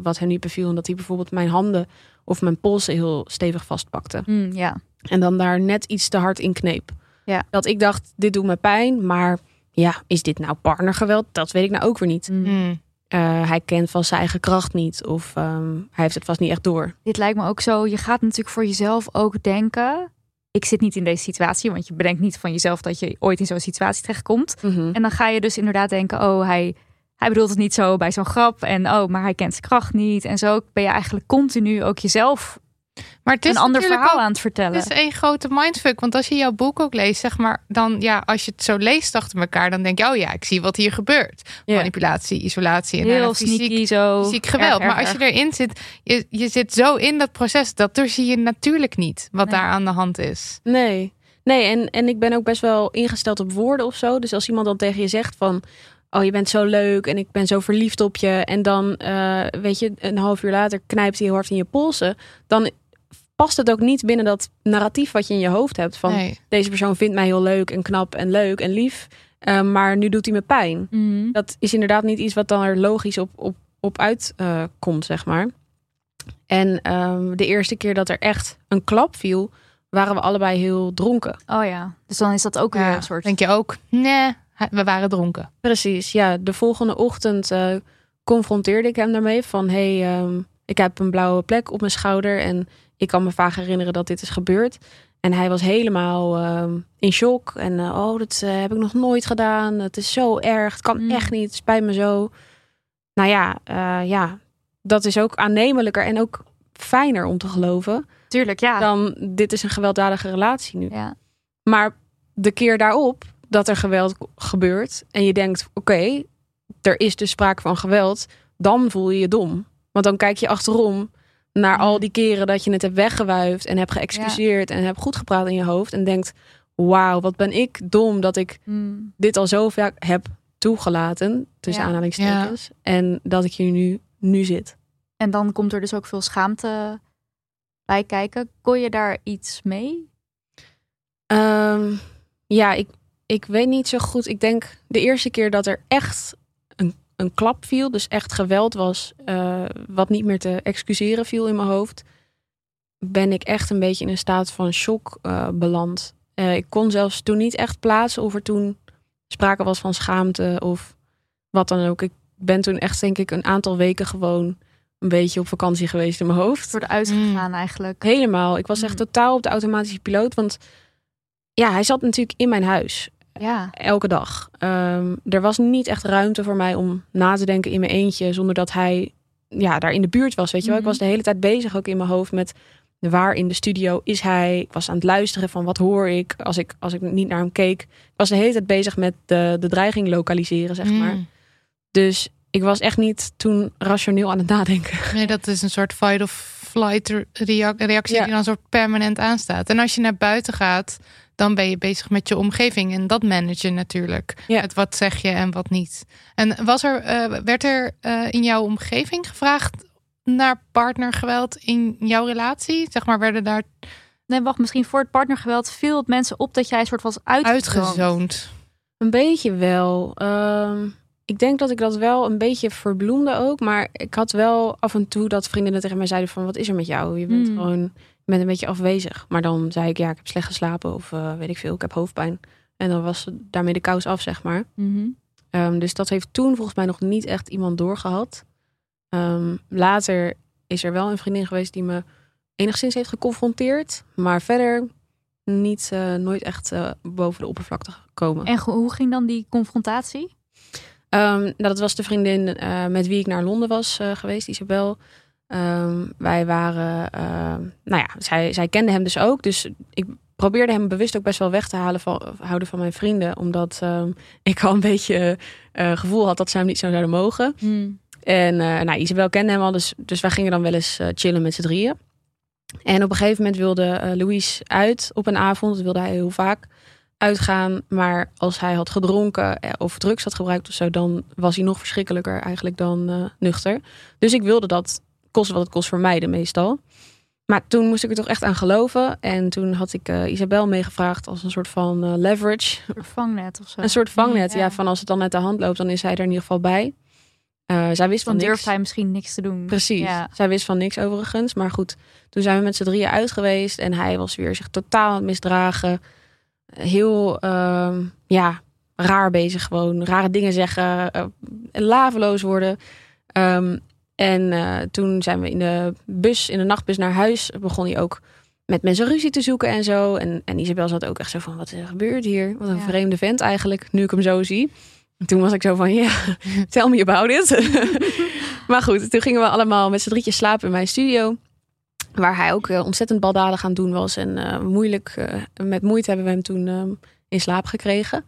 wat hem niet beviel. En dat hij bijvoorbeeld mijn handen of mijn polsen heel stevig vastpakte. Hmm, ja. En dan daar net iets te hard in kneep. Ja. Dat ik dacht, dit doet me pijn. Maar ja, is dit nou partnergeweld? Dat weet ik nou ook weer niet. Hmm. Hmm. Eh, hij kent van zijn eigen kracht niet. Of ehm, hij heeft het vast niet echt door. Dit lijkt me ook zo. Je gaat natuurlijk voor jezelf ook denken. Ik zit niet in deze situatie, want je bedenkt niet van jezelf dat je ooit in zo'n situatie terechtkomt. Mhm. En dan ga je dus inderdaad denken: oh, hij, hij bedoelt het niet zo bij zo'n grap. En oh, maar hij kent zijn kracht niet. En zo ben je eigenlijk continu ook jezelf Maar het is een ander verhaal aan het vertellen. Het is één grote mindfuck. Want als je jouw boek ook leest, zeg maar, dan ja, als je het zo leest achter elkaar, dan denk je, oh ja, ik zie wat hier gebeurt. Manipulatie, isolatie en Heel fysiek, sneaky zo. fysiek geweld. Erg, maar als je erin zit, je, je zit zo in dat proces, dat er zie je natuurlijk niet wat Nee. daar aan de hand is. Nee, nee en, en ik ben ook best wel ingesteld op woorden of zo. Dus als iemand dan tegen je zegt van... Oh, je bent zo leuk en ik ben zo verliefd op je. En dan, eh, weet je, een half uur later knijpt hij heel hard in je polsen. Dan past het ook niet binnen dat narratief wat je in je hoofd hebt. Van Nee. deze persoon vindt mij heel leuk en knap en leuk en lief. eh, maar nu doet hij me pijn. Mhm. Dat is inderdaad niet iets wat dan er logisch op, op, op uitkomt, zeg maar. En ehm, de eerste keer dat er echt een klap viel, waren we allebei heel dronken. Oh ja, dus dan is dat ook weer een soort... Denk je ook, nee, we waren dronken. Precies, ja. De volgende ochtend eh, confronteerde ik hem daarmee van... hé, hey, ehm, ik heb een blauwe plek op mijn schouder en ik kan me vaak herinneren dat dit is gebeurd. En hij was helemaal ehm, in shock. En uh, oh, dat eh, heb ik nog nooit gedaan. Het is zo erg. Het kan Mm. echt niet. Het spijt me zo. Nou ja, eh, ja, dat is ook aannemelijker en ook fijner om te geloven. Tuurlijk, ja. Dan dit is een gewelddadige relatie nu. ja. Maar de keer daarop dat er geweld gebeurt en je denkt, oké, er is dus sprake van geweld, dan voel je je dom. Want dan kijk je achterom naar al die keren dat je het hebt weggewuifd en hebt geëxcuseerd en hebt goed gepraat in je hoofd en denkt, wauw, wat ben ik dom dat ik Mm. dit al zo vaak heb toegelaten, tussen Ja. aanhalingstekens, en dat ik hier nu, nu zit. En dan komt er dus ook veel schaamte bij kijken. Kon je daar iets mee? Ehm, ja, ik, ik weet niet zo goed. Ik denk de eerste keer dat er echt een, klap viel, dus echt geweld was, eh, wat niet meer te excuseren viel in mijn hoofd, ben ik echt een beetje in een staat van shock eh, beland. Eh, ik kon zelfs toen niet echt plaatsen of er toen sprake was van schaamte of wat dan ook. Ik ben toen echt, denk ik, een aantal weken gewoon een beetje op vakantie geweest in mijn hoofd. Door de uitgegaan eigenlijk. Helemaal. Ik was echt Mm. totaal op de automatische piloot. Want ja, hij zat natuurlijk in mijn huis. Ja. Elke dag. Ehm, er was niet echt ruimte voor mij om na te denken in mijn eentje. Zonder dat hij ja, daar in de buurt was. Weet je wel? Ik Mhm. was de hele tijd bezig ook in mijn hoofd met waar in de studio is hij. Ik was aan het luisteren van wat hoor ik als ik, als ik niet naar hem keek. Ik was de hele tijd bezig met de, de dreiging lokaliseren, zeg maar. Mm. Dus ik was echt niet toen rationeel aan het nadenken. Nee, dat is een soort fight of flight rea- reactie Ja. die dan soort permanent aanstaat. En als je naar buiten gaat, dan ben je bezig met je omgeving. En dat manage je natuurlijk. Ja. Het wat zeg je en wat niet. En was er, eh, werd er eh, in jouw omgeving gevraagd naar partnergeweld in jouw relatie? Zeg maar, werden daar Nee, wacht, misschien voor het partnergeweld viel het mensen op dat jij een soort was uitgezoond. uitgezoond? Een beetje wel. Ehm, ik denk dat ik dat wel een beetje verbloemde ook. Maar ik had wel af en toe dat vriendinnen tegen mij zeiden van... wat is er met jou? Je bent Hmm. gewoon je bent een beetje afwezig. Maar dan zei ik, ja, ik heb slecht geslapen. Of eh, weet ik veel, ik heb hoofdpijn. En dan was daarmee de kous af, zeg maar. Mhm. Ehm, dus dat heeft toen volgens mij nog niet echt iemand doorgehad. Ehm, later is er wel een vriendin geweest die me enigszins heeft geconfronteerd. Maar verder niet, eh, nooit echt eh, boven de oppervlakte gekomen. En hoe ging dan die confrontatie? Ehm, nou, dat was de vriendin met wie ik naar Londen was geweest, Isabel. Ehm, wij waren, ehm, nou ja, zij, zij kende hem dus ook. Dus ik probeerde hem bewust ook best wel weg te halen van, houden van mijn vrienden. Omdat ehm, ik al een beetje eh, gevoel had dat ze hem niet zo zouden mogen. En eh, nou, Isabel kende hem al, dus, dus wij gingen dan wel eens eh, chillen met z'n drieën. En op een gegeven moment wilde Louise uit op een avond. Dat wilde hij heel vaak uitgaan. Maar als hij had gedronken of drugs had gebruikt of zo... dan was hij nog verschrikkelijker eigenlijk dan nuchter. Dus ik wilde dat kosten wat het kost vermijden meestal. Maar toen moest ik er toch echt aan geloven. En toen had ik eh, Isabel meegevraagd als een soort van eh, leverage. Een soort vangnet of zo. Een soort vangnet. Ja. Ja. van als het dan uit de hand loopt, dan is hij er in ieder geval bij. Eh, zij wist van Dan niks. durft hij misschien niks te doen. Precies. Ja. Zij wist van niks overigens. Maar goed, toen zijn we met z'n drieën uit geweest. En hij was weer zich totaal aan het misdragen. Heel, ehm, ja, raar bezig gewoon. Rare dingen zeggen. laveloos worden. Ehm, en eh, toen zijn we in de bus, in de nachtbus naar huis. Begon hij ook met mensen ruzie te zoeken en zo. En, en Isabel zat ook echt zo van, wat er gebeurt hier? Wat een Ja. vreemde vent eigenlijk, nu ik hem zo zie. En toen was ik zo van, ja, tell me about it. maar goed, toen gingen we allemaal met z'n drietjes slapen in mijn studio. Waar hij ook eh, ontzettend baldadig aan doen was. En eh, moeilijk, met moeite hebben we hem toen ehm, in slaap gekregen.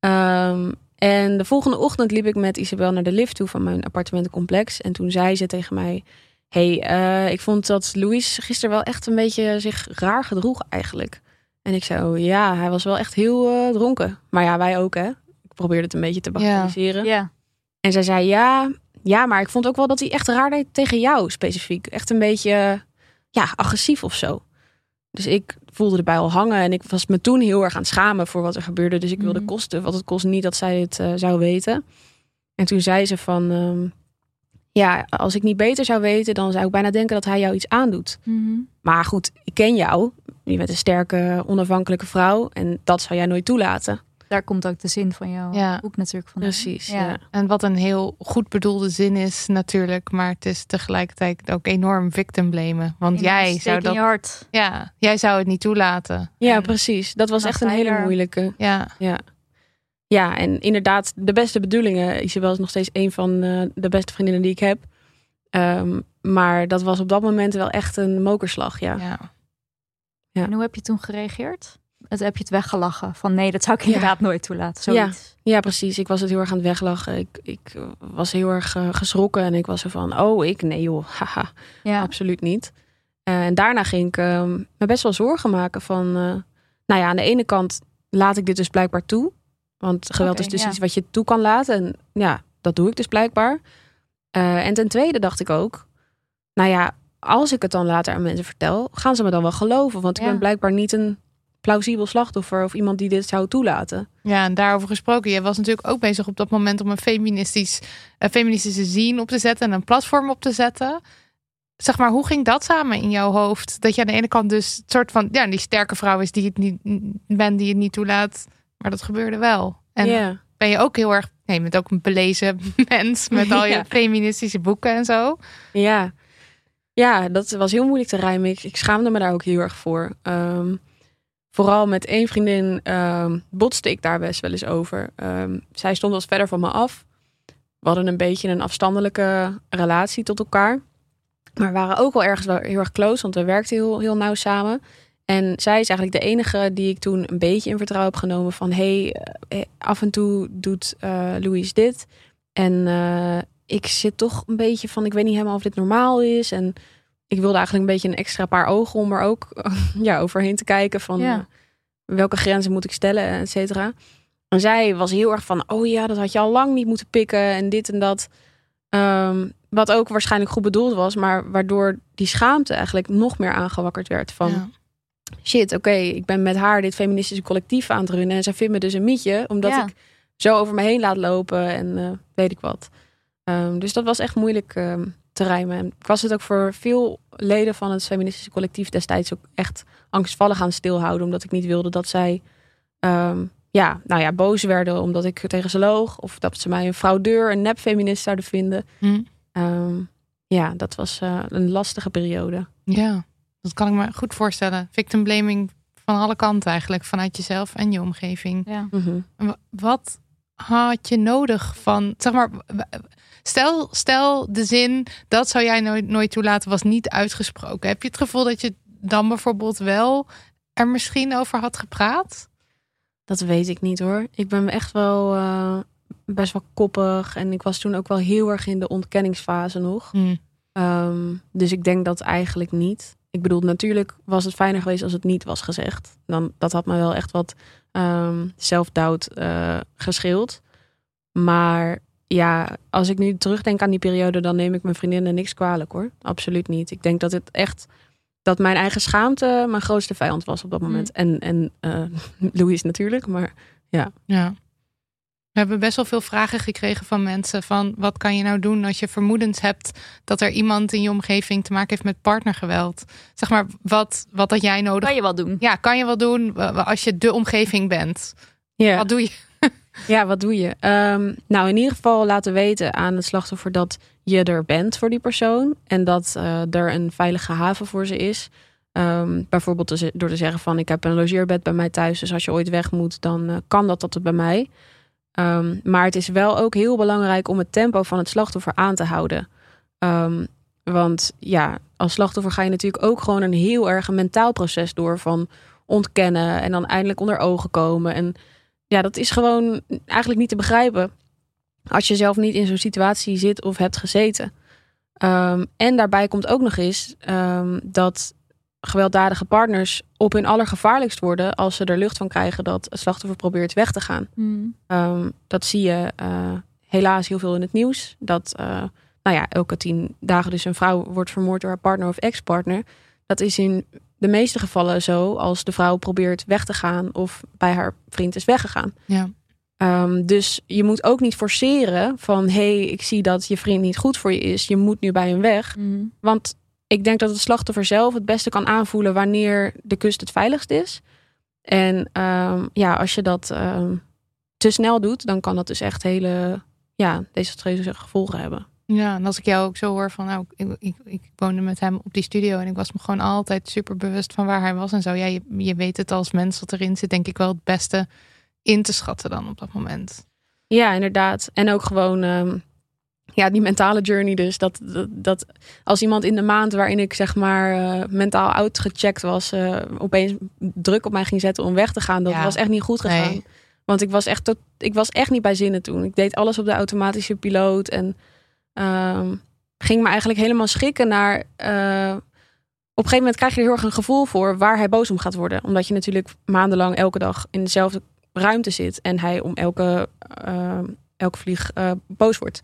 Ehm, en de volgende ochtend liep ik met Isabel naar de lift toe van mijn appartementencomplex. En toen zei ze tegen mij: hey, eh, ik vond dat Louis gisteren wel echt een beetje zich raar gedroeg eigenlijk. En ik zei: oh, ja, hij was wel echt heel eh, dronken. Maar ja, wij ook, hè? Ik probeerde het een beetje te bagatelliseren. Ja. En zij zei: ja, ja, maar ik vond ook wel dat hij echt raar deed tegen jou specifiek. Echt een beetje, ja, agressief of zo. Dus ik voelde erbij al hangen en ik was me toen heel erg aan het schamen voor wat er gebeurde. Dus ik wilde Mhm. kosten wat het kost niet dat zij het eh, zou weten. En toen zei ze van, ehm, ja, als ik niet beter zou weten, dan zou ik bijna denken dat hij jou iets aandoet. Mhm. Maar goed, ik ken jou. Je bent een sterke, onafhankelijke vrouw. En dat zou jij nooit toelaten. Daar komt ook de zin van jouw Ja. boek natuurlijk van. Precies. Ja. Ja. En wat een heel goed bedoelde zin is natuurlijk, maar het is tegelijkertijd ook enorm victim blamen. Want jij zou dat, je hart. ja, jij zou het niet toelaten. Ja, En- precies. Dat was echt een hele moeilijke. ja, Ja. ja, en inderdaad, de beste bedoelingen. Isabel is nog steeds een van eh, de beste vriendinnen die ik heb. Ehm, maar dat was op dat moment wel echt een mokerslag, ja. ja. Ja. En hoe heb je toen gereageerd? Het, heb je het weggelachen? Van nee, dat zou ik Ja. inderdaad nooit toelaten. Zoiets. Ja, precies. Ik was het heel erg aan het weglachen. Ik, ik was heel erg eh, geschrokken en ik was er van, oh, ik, nee joh, haha, Ja. absoluut niet. Eh, en daarna ging ik eh, me best wel zorgen maken van, eh, nou ja, aan de ene kant laat ik dit dus blijkbaar toe. Want geweld is dus ja. iets wat je toe kan laten. En ja, dat doe ik dus blijkbaar. En ten tweede dacht ik ook, nou ja, als ik het dan later aan mensen vertel, gaan ze me dan wel geloven? Want ik Ja. ben blijkbaar niet een plausibel slachtoffer of iemand die dit zou toelaten. Ja, en daarover gesproken. Je was natuurlijk ook bezig op dat moment om een feministisch, een feministische zien op te zetten en een platform op te zetten. Zeg maar, hoe ging dat samen in jouw hoofd? Dat je aan de ene kant dus soort van, ja, die sterke vrouw is die het niet bent, die het niet toelaat. Maar dat gebeurde wel. En ben je ook heel erg, nee, je bent ook een belezen mens met al je Ja. feministische boeken en zo. Ja. ja, dat was heel moeilijk te rijmen. Ik, ik schaamde me daar ook heel erg voor. Ehm, vooral met één vriendin ehm, botste ik daar best wel eens over. Ehm, zij stond wat verder van me af. We hadden een beetje een afstandelijke relatie tot elkaar. Maar waren ook wel ergens wel heel erg close, want we werkten heel, heel nauw samen. En zij is eigenlijk de enige die ik toen een beetje in vertrouwen heb genomen van... hey, eh, af en toe doet eh Louise dit. En eh, ik zit toch een beetje van, ik weet niet helemaal of dit normaal is. En ik wilde eigenlijk een beetje een extra paar ogen om er ook ja, overheen te kijken van Ja. eh, welke grenzen moet ik stellen, et cetera. En zij was heel erg van, oh ja, dat had je al lang niet moeten pikken en dit en dat. Ehm, wat ook waarschijnlijk goed bedoeld was, maar waardoor die schaamte eigenlijk nog meer aangewakkerd werd. Van Ja. shit, oké, ik ben met haar dit feministische collectief aan het runnen. En zij vindt me dus een mietje, omdat Ja. ik zo over me heen laat lopen en eh, weet ik wat. Ehm, dus dat was echt moeilijk ehm, te rijmen. En ik was het ook voor veel leden van het feministische collectief destijds ook echt angstvallig aan stilhouden. Omdat ik niet wilde dat zij ehm, ja, nou ja, boos werden omdat ik tegen ze loog. Of dat ze mij een fraudeur, een nepfeminist zouden vinden. Hm. Ehm, ja, dat was eh, een lastige periode. Ja, dat kan ik me goed voorstellen. Victim blaming van alle kanten eigenlijk, vanuit jezelf en je omgeving. Ja. Mhm. Wat had je nodig van, zeg maar, stel, stel de zin, dat zou jij nooit, nooit toelaten, was niet uitgesproken. Heb je het gevoel dat je dan bijvoorbeeld wel er misschien over had gepraat? Dat weet ik niet hoor. Ik ben echt wel eh, best wel koppig. En ik was toen ook wel heel erg in de ontkenningsfase nog. Hm. Ehm, dus ik denk dat eigenlijk niet. Ik bedoel, natuurlijk was het fijner geweest als het niet was gezegd. Dan, dat had me wel echt wat ehm self-doubt eh, gescheeld. Maar ja, als ik nu terugdenk aan die periode, dan neem ik mijn vriendinnen niks kwalijk hoor. Absoluut niet. Ik denk dat het echt dat mijn eigen schaamte mijn grootste vijand was op dat moment. En, en eh Louise natuurlijk, maar Ja. We hebben best wel veel vragen gekregen van mensen van wat kan je nou doen als je vermoedens hebt dat er iemand in je omgeving te maken heeft met partnergeweld. Zeg maar, wat, wat dat jij nodig Kan je wel doen. Ja, kan je wel doen als je de omgeving bent. ja. Wat doe je? Ja, wat doe je? Ehm, nou, in ieder geval laten weten aan het slachtoffer dat je er bent voor die persoon. En dat eh, er een veilige haven voor ze is. Ehm, bijvoorbeeld door te zeggen van ik heb een logeerbed bij mij thuis. Dus als je ooit weg moet, dan eh, kan dat tot bij mij. Ehm, maar het is wel ook heel belangrijk om het tempo van het slachtoffer aan te houden. Want ja, als slachtoffer ga je natuurlijk ook gewoon een heel erg mentaal proces door van ontkennen en dan eindelijk onder ogen komen. En ja, dat is gewoon eigenlijk niet te begrijpen als je zelf niet in zo'n situatie zit of hebt gezeten. Ehm, en daarbij komt ook nog eens ehm, dat gewelddadige partners op hun allergevaarlijkst worden als ze er lucht van krijgen dat het slachtoffer probeert weg te gaan. Hmm. Ehm, dat zie je eh, helaas heel veel in het nieuws. Dat eh, nou ja, elke tien dagen dus een vrouw wordt vermoord door haar partner of ex-partner. Dat is in de meeste gevallen zo als de vrouw probeert weg te gaan of bij haar vriend is weggegaan. Ja. Ehm, dus je moet ook niet forceren van hey, ik zie dat je vriend niet goed voor je is. Je moet nu bij hem weg. Mhm. Want ik denk dat het slachtoffer zelf het beste kan aanvoelen wanneer de kust het veiligst is. En ehm, ja, als je dat ehm, te snel doet, dan kan dat dus echt hele ja, desastreuze gevolgen hebben. Ja, en als ik jou ook zo hoor van, nou, ik, ik, ik woonde met hem op die studio en ik was me gewoon altijd super bewust van waar hij was en zo. Ja, je, je weet het als mens wat erin zit, denk ik wel het beste in te schatten dan op dat moment. Ja, inderdaad. En ook gewoon ehm, ja, die mentale journey dus. Dat, dat, dat als iemand in de maand waarin ik zeg maar eh, mentaal uitgecheckt was, eh, opeens druk op mij ging zetten om weg te gaan, dat Ja. was echt niet goed gegaan. Nee. Want ik was echt tot, ik was echt niet bij zinnen toen. Ik deed alles op de automatische piloot en ehm, ging me eigenlijk helemaal schikken naar. eh, op een gegeven moment krijg je er heel erg een gevoel voor waar hij boos om gaat worden. Omdat je natuurlijk maandenlang elke dag in dezelfde ruimte zit en hij om elke, ehm, elke vlieg eh, boos wordt.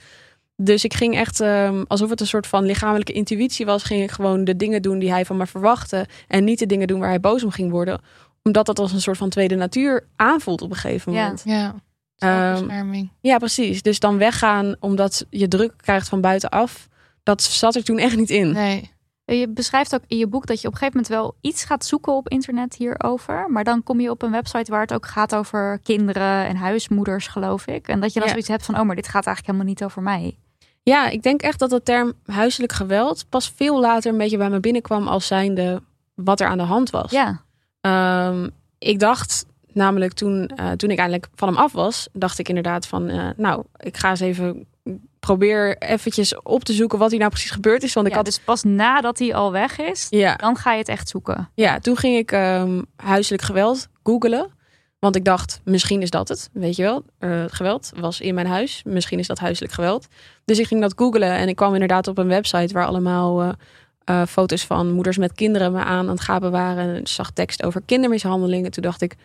Dus ik ging echt, ehm, alsof het een soort van lichamelijke intuïtie was, ging ik gewoon de dingen doen die hij van me verwachtte. En niet de dingen doen waar hij boos om ging worden. Omdat dat als een soort van tweede natuur aanvoelt op een gegeven Ja. moment. Ja, zelfbescherming. Ja, precies. Dus dan weggaan omdat je druk krijgt van buitenaf. Dat zat er toen echt niet in. nee. Je beschrijft ook in je boek dat je op een gegeven moment wel iets gaat zoeken op internet hierover. Maar dan kom je op een website waar het ook gaat over kinderen en huismoeders, geloof ik. En dat je dan Ja. zoiets hebt van, oh, maar dit gaat eigenlijk helemaal niet over mij. Ja, ik denk echt dat de term huiselijk geweld pas veel later een beetje bij me binnenkwam als zijnde wat er aan de hand was. Ja, Ehm, ik dacht namelijk toen, eh, toen ik eindelijk van hem af was, dacht ik inderdaad van, eh, nou, ik ga eens even probeer eventjes op te zoeken wat hier nou precies gebeurd is. Want ik ja had dus pas nadat hij al weg is, ja, dan ga je het echt zoeken. ja, toen ging ik ehm, huiselijk geweld googelen. Want ik dacht, misschien is dat het. Weet je wel, Eh, geweld was in mijn huis. Misschien is dat huiselijk geweld. Dus ik ging dat googelen en ik kwam inderdaad op een website waar allemaal foto's van moeders met kinderen me aan aan het gapen waren. En ik zag tekst over kindermishandelingen. Toen dacht ik,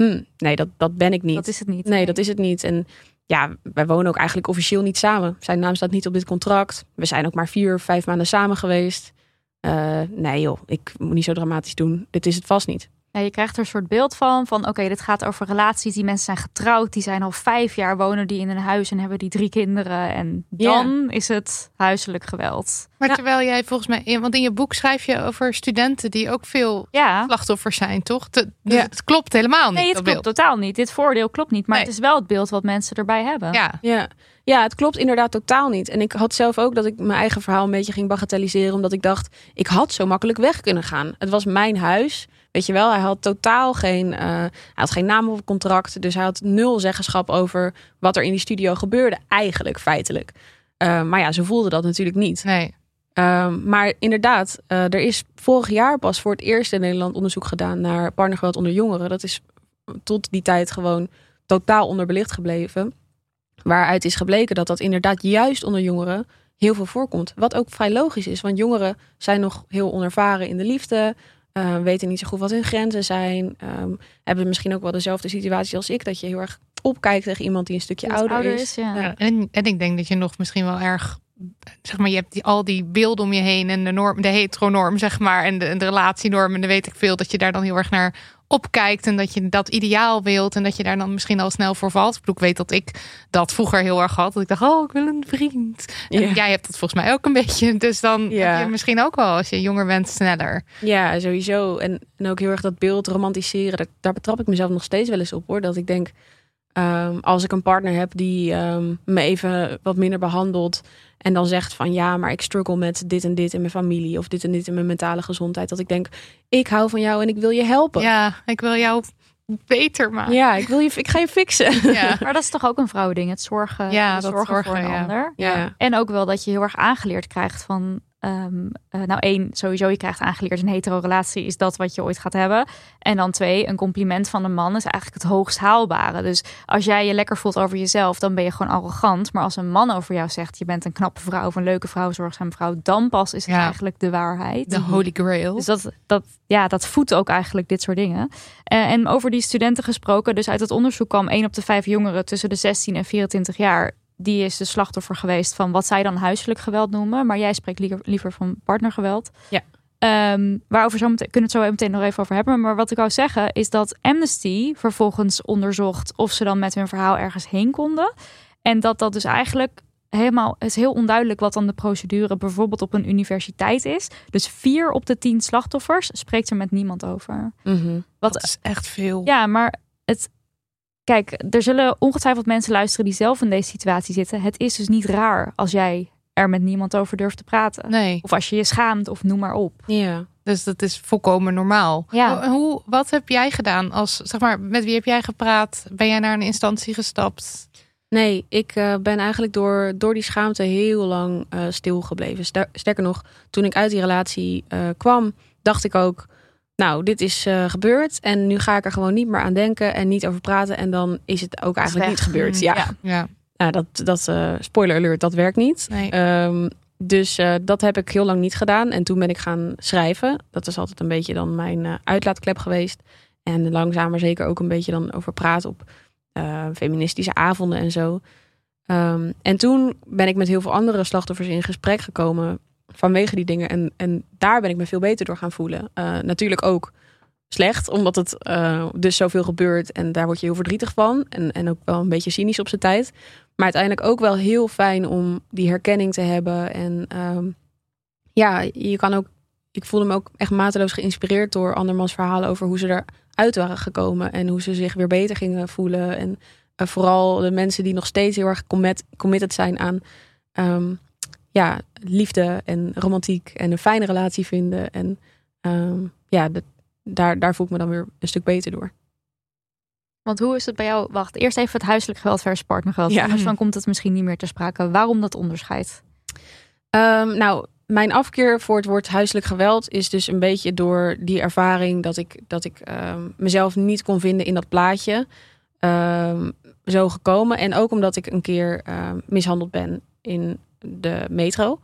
hm, nee, dat, dat ben ik niet. Dat is het niet. Nee, dat is het niet. En ja, wij wonen ook eigenlijk officieel niet samen. Zijn naam staat niet op dit contract. We zijn ook maar vier, vijf maanden samen geweest. Eh, nee joh, ik moet niet zo dramatisch doen. Dit is het vast niet. Ja, je krijgt er een soort beeld van, van oké, dit gaat over relaties. Die mensen zijn getrouwd, die zijn al vijf jaar wonen die in een huis en hebben die drie kinderen. En dan is het huiselijk geweld. Maar Ja. terwijl jij volgens mij, in- want in je boek schrijf je over studenten die ook veel Ja, slachtoffers zijn, toch? Dus. Het klopt helemaal niet. nee, het dat klopt beeld. totaal niet. Dit voordeel klopt niet, maar Nee. het is wel het beeld wat mensen erbij hebben. Ja, Ja. ja, het klopt inderdaad totaal niet. En ik had zelf ook dat ik mijn eigen verhaal een beetje ging bagatelliseren. Omdat ik dacht, ik had zo makkelijk weg kunnen gaan. Het was mijn huis. Weet je wel, hij had totaal geen, eh, hij had geen naam op het contract. Dus hij had nul zeggenschap over wat er in die studio gebeurde. Eigenlijk, feitelijk. Eh, maar ja, ze voelde dat natuurlijk niet. nee. Ehm, maar inderdaad, eh, er is vorig jaar pas voor het eerst in Nederland onderzoek gedaan naar partnergeweld onder jongeren. Dat is tot die tijd gewoon totaal onderbelicht gebleven. Waaruit is gebleken dat dat inderdaad juist onder jongeren heel veel voorkomt. Wat ook vrij logisch is, want jongeren zijn nog heel onervaren in de liefde. Eh, weten niet zo goed wat hun grenzen zijn. ehm, hebben misschien ook wel dezelfde situatie als ik. Dat je heel erg opkijkt tegen iemand die een stukje Die ouder, is. ja. Ja, en, en ik denk dat je nog misschien wel erg, zeg maar, je hebt die, al die beelden om je heen en de norm, de heteronorm, zeg maar, en de, en de relatienorm en dan weet ik veel dat je daar dan heel erg naar opkijkt en dat je dat ideaal wilt en dat je daar dan misschien al snel voor valt. Ik bedoel, ik weet dat ik dat vroeger heel erg had. Dat ik dacht, oh, ik wil een vriend. En jij hebt dat volgens mij ook een beetje. Dus dan Ja. heb je misschien ook wel, als je jonger bent, sneller. Ja, sowieso. En, en ook heel erg dat beeld romantiseren. Daar, daar betrap ik mezelf nog steeds wel eens op hoor. Dat ik denk, ehm, als ik een partner heb die ehm, me even wat minder behandelt. En dan zegt van ja, maar ik struggle met dit en dit in mijn familie. Of dit en dit in mijn mentale gezondheid. Dat ik denk, ik hou van jou en ik wil je helpen. Ja, ik wil jou beter maken. Ja, ik, wil je, ik ga je fixen. Ja. Maar dat is toch ook een vrouwding, het zorgen, Ja, zorgen, voor een ja. ander. Ja. En ook wel dat je heel erg aangeleerd krijgt van... ehm, eh, nou één, sowieso je krijgt aangeleerd een hetero relatie is dat wat je ooit gaat hebben. En dan twee, een compliment van een man is eigenlijk het hoogst haalbare. Dus als jij je lekker voelt over jezelf, dan ben je gewoon arrogant. Maar als een man over jou zegt, je bent een knappe vrouw of een leuke vrouw, zorgzame vrouw, dan pas is het Ja. eigenlijk de waarheid. De holy grail. Dus dat, dat, ja, dat voedt ook eigenlijk dit soort dingen. Eh, en over die studenten gesproken, dus uit het onderzoek kwam 1 op de 5 jongeren tussen de 16 en 24 jaar. Die is de slachtoffer geweest van wat zij dan huiselijk geweld noemen. Maar jij spreekt liever, liever van partnergeweld. Ja. Ehm, waarover zo meteen, kunnen we het zo meteen nog even over hebben. Maar wat ik wou zeggen is dat Amnesty vervolgens onderzocht of ze dan met hun verhaal ergens heen konden. En dat dat dus eigenlijk helemaal, het is heel onduidelijk wat dan de procedure bijvoorbeeld op een universiteit is. Dus vier op de tien slachtoffers spreekt er met niemand over. Mhm. Wat, Dat is echt veel. ja, maar het. Kijk, er zullen ongetwijfeld mensen luisteren die zelf in deze situatie zitten. Het is dus niet raar als jij er met niemand over durft te praten. Nee, Of als je je schaamt of noem maar op. Ja. dus dat is volkomen normaal. Ja. Hoe, wat heb jij gedaan als, zeg maar, met wie heb jij gepraat? Ben jij naar een instantie gestapt? Nee, ik eh, ben eigenlijk door, door die schaamte heel lang eh stil gebleven. Ster- sterker nog, toen ik uit die relatie eh, kwam, dacht ik ook... Nou, dit is eh, gebeurd en nu ga ik er gewoon niet meer aan denken en niet over praten. En dan is het ook eigenlijk niet gebeurd. Mm, Ja, ja. Ja, Nou, dat, dat eh, spoiler alert, dat werkt niet. nee. Ehm, dus eh, dat heb ik heel lang niet gedaan. En toen ben ik gaan schrijven. Dat is altijd een beetje dan mijn eh, uitlaatklep geweest. En langzaam maar zeker ook een beetje dan over praten op eh, feministische avonden en zo. Ehm, en toen ben ik met heel veel andere slachtoffers in gesprek gekomen vanwege die dingen. En, en daar ben ik me veel beter door gaan voelen. Eh, natuurlijk ook slecht, omdat het eh, dus zoveel gebeurt. En daar word je heel verdrietig van. En, en ook wel een beetje cynisch op zijn tijd. Maar uiteindelijk ook wel heel fijn om die herkenning te hebben. En ehm, ja, je kan ook. Ik voelde me ook echt mateloos geïnspireerd door andermans verhalen over hoe ze eruit waren gekomen. En hoe ze zich weer beter gingen voelen. En eh, vooral de mensen die nog steeds heel erg commit, committed zijn aan ehm, ja, liefde en romantiek. En een fijne relatie vinden. En ehm, ja, daar, daar voel ik me dan weer een stuk beter door. Want hoe is het bij jou? Wacht, eerst even het huiselijk geweld versus partnergeweld. Ja. Anders dan komt het misschien niet meer te sprake. Waarom dat onderscheid? Ehm, nou, mijn afkeer voor het woord huiselijk geweld is dus een beetje door die ervaring dat ik, dat ik ehm, mezelf niet kon vinden in dat plaatje. zo gekomen. En ook omdat ik een keer mishandeld ben in de metro.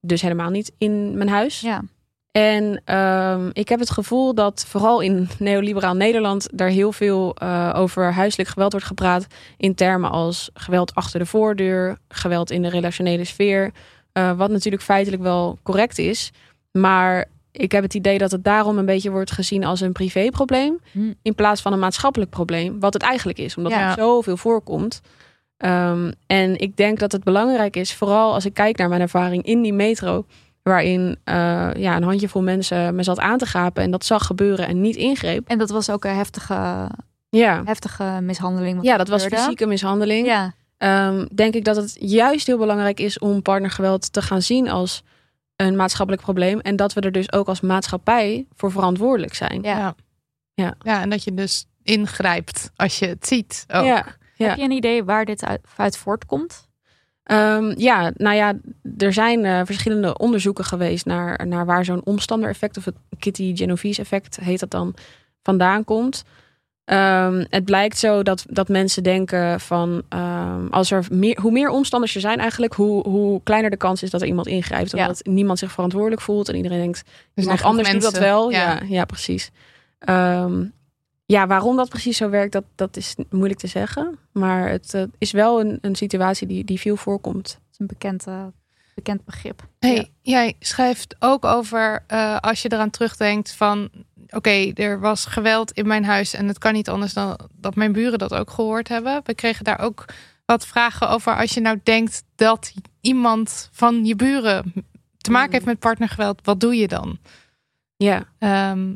Dus helemaal niet in mijn huis. Ja. En ehm, ik heb het gevoel dat vooral in neoliberaal Nederland daar heel veel eh, over huiselijk geweld wordt gepraat. In termen als geweld achter de voordeur, geweld in de relationele sfeer. eh, wat natuurlijk feitelijk wel correct is. Maar ik heb het idee dat het daarom een beetje wordt gezien als een privéprobleem. Hm. In plaats van een maatschappelijk probleem. Wat het eigenlijk is, omdat Ja. het zoveel voorkomt. Ehm, en ik denk dat het belangrijk is, vooral als ik kijk naar mijn ervaring in die metro waarin eh, ja, een handjevol mensen me zat aan te gapen en dat zag gebeuren en niet ingreep. En dat was ook een heftige, Ja, heftige mishandeling. ja dat was fysieke mishandeling. Ja, Ehm, denk ik dat het juist heel belangrijk is om partnergeweld te gaan zien als een maatschappelijk probleem. En dat we er dus ook als maatschappij voor verantwoordelijk zijn. ja. Ja. Ja. ja, en dat je dus ingrijpt als je het ziet. Ook. ja. Ja. Heb je een idee waar dit uit, uit voortkomt? Ehm, ja, nou ja, er zijn eh, verschillende onderzoeken geweest naar, naar waar zo'n omstander-effect, of het Kitty Genovese-effect heet dat dan, vandaan komt. Ehm, het blijkt zo dat, dat mensen denken van ehm, als er meer, hoe meer omstanders er zijn eigenlijk, hoe, hoe kleiner de kans is dat er iemand ingrijpt. Ja. Omdat niemand zich verantwoordelijk voelt en iedereen denkt, Dus iemand echt anders doet dat mensen- wel. Ja. Ja, ja, precies. Ehm, ja, waarom dat precies zo werkt, dat, dat is moeilijk te zeggen. Maar het eh, is wel een, een situatie die, die veel voorkomt. Dat is een bekend, eh, bekend begrip. Hey, Ja. Jij schrijft ook over eh, als je eraan terugdenkt van oké, er was geweld in mijn huis en het kan niet anders dan dat mijn buren dat ook gehoord hebben. We kregen daar ook wat vragen over als je nou denkt dat iemand van je buren te maken Mm. heeft met partnergeweld, wat doe je dan? Ja. Ehm,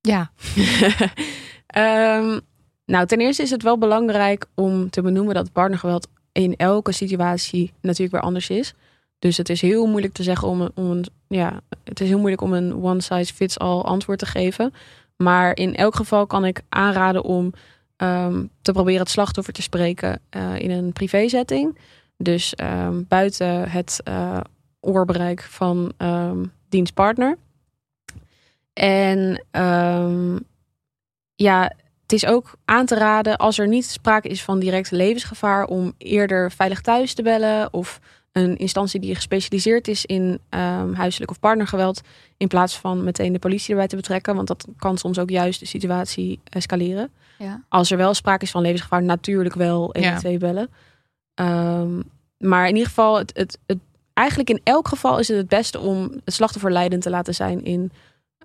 ja, Ehm, nou, ten eerste is het wel belangrijk om te benoemen dat partnergeweld in elke situatie natuurlijk weer anders is. Dus het is heel moeilijk te zeggen om om een ja, het is heel moeilijk om een one size fits all antwoord te geven. Maar in elk geval kan ik aanraden om ehm, te proberen het slachtoffer te spreken eh, in een privézetting. Dus ehm, buiten het eh, oorbereik van dienstpartner. En ehm, ja, het is ook aan te raden als er niet sprake is van direct levensgevaar om eerder veilig thuis te bellen of een instantie die gespecialiseerd is in ehm, huiselijk of partnergeweld in plaats van meteen de politie erbij te betrekken, want dat kan soms ook juist de situatie escaleren. Ja. Als er wel sprake is van levensgevaar, natuurlijk wel 112 bellen. Ehm, maar in ieder geval, het, het, het, eigenlijk in elk geval is het het beste om het slachtoffer leidend te laten zijn in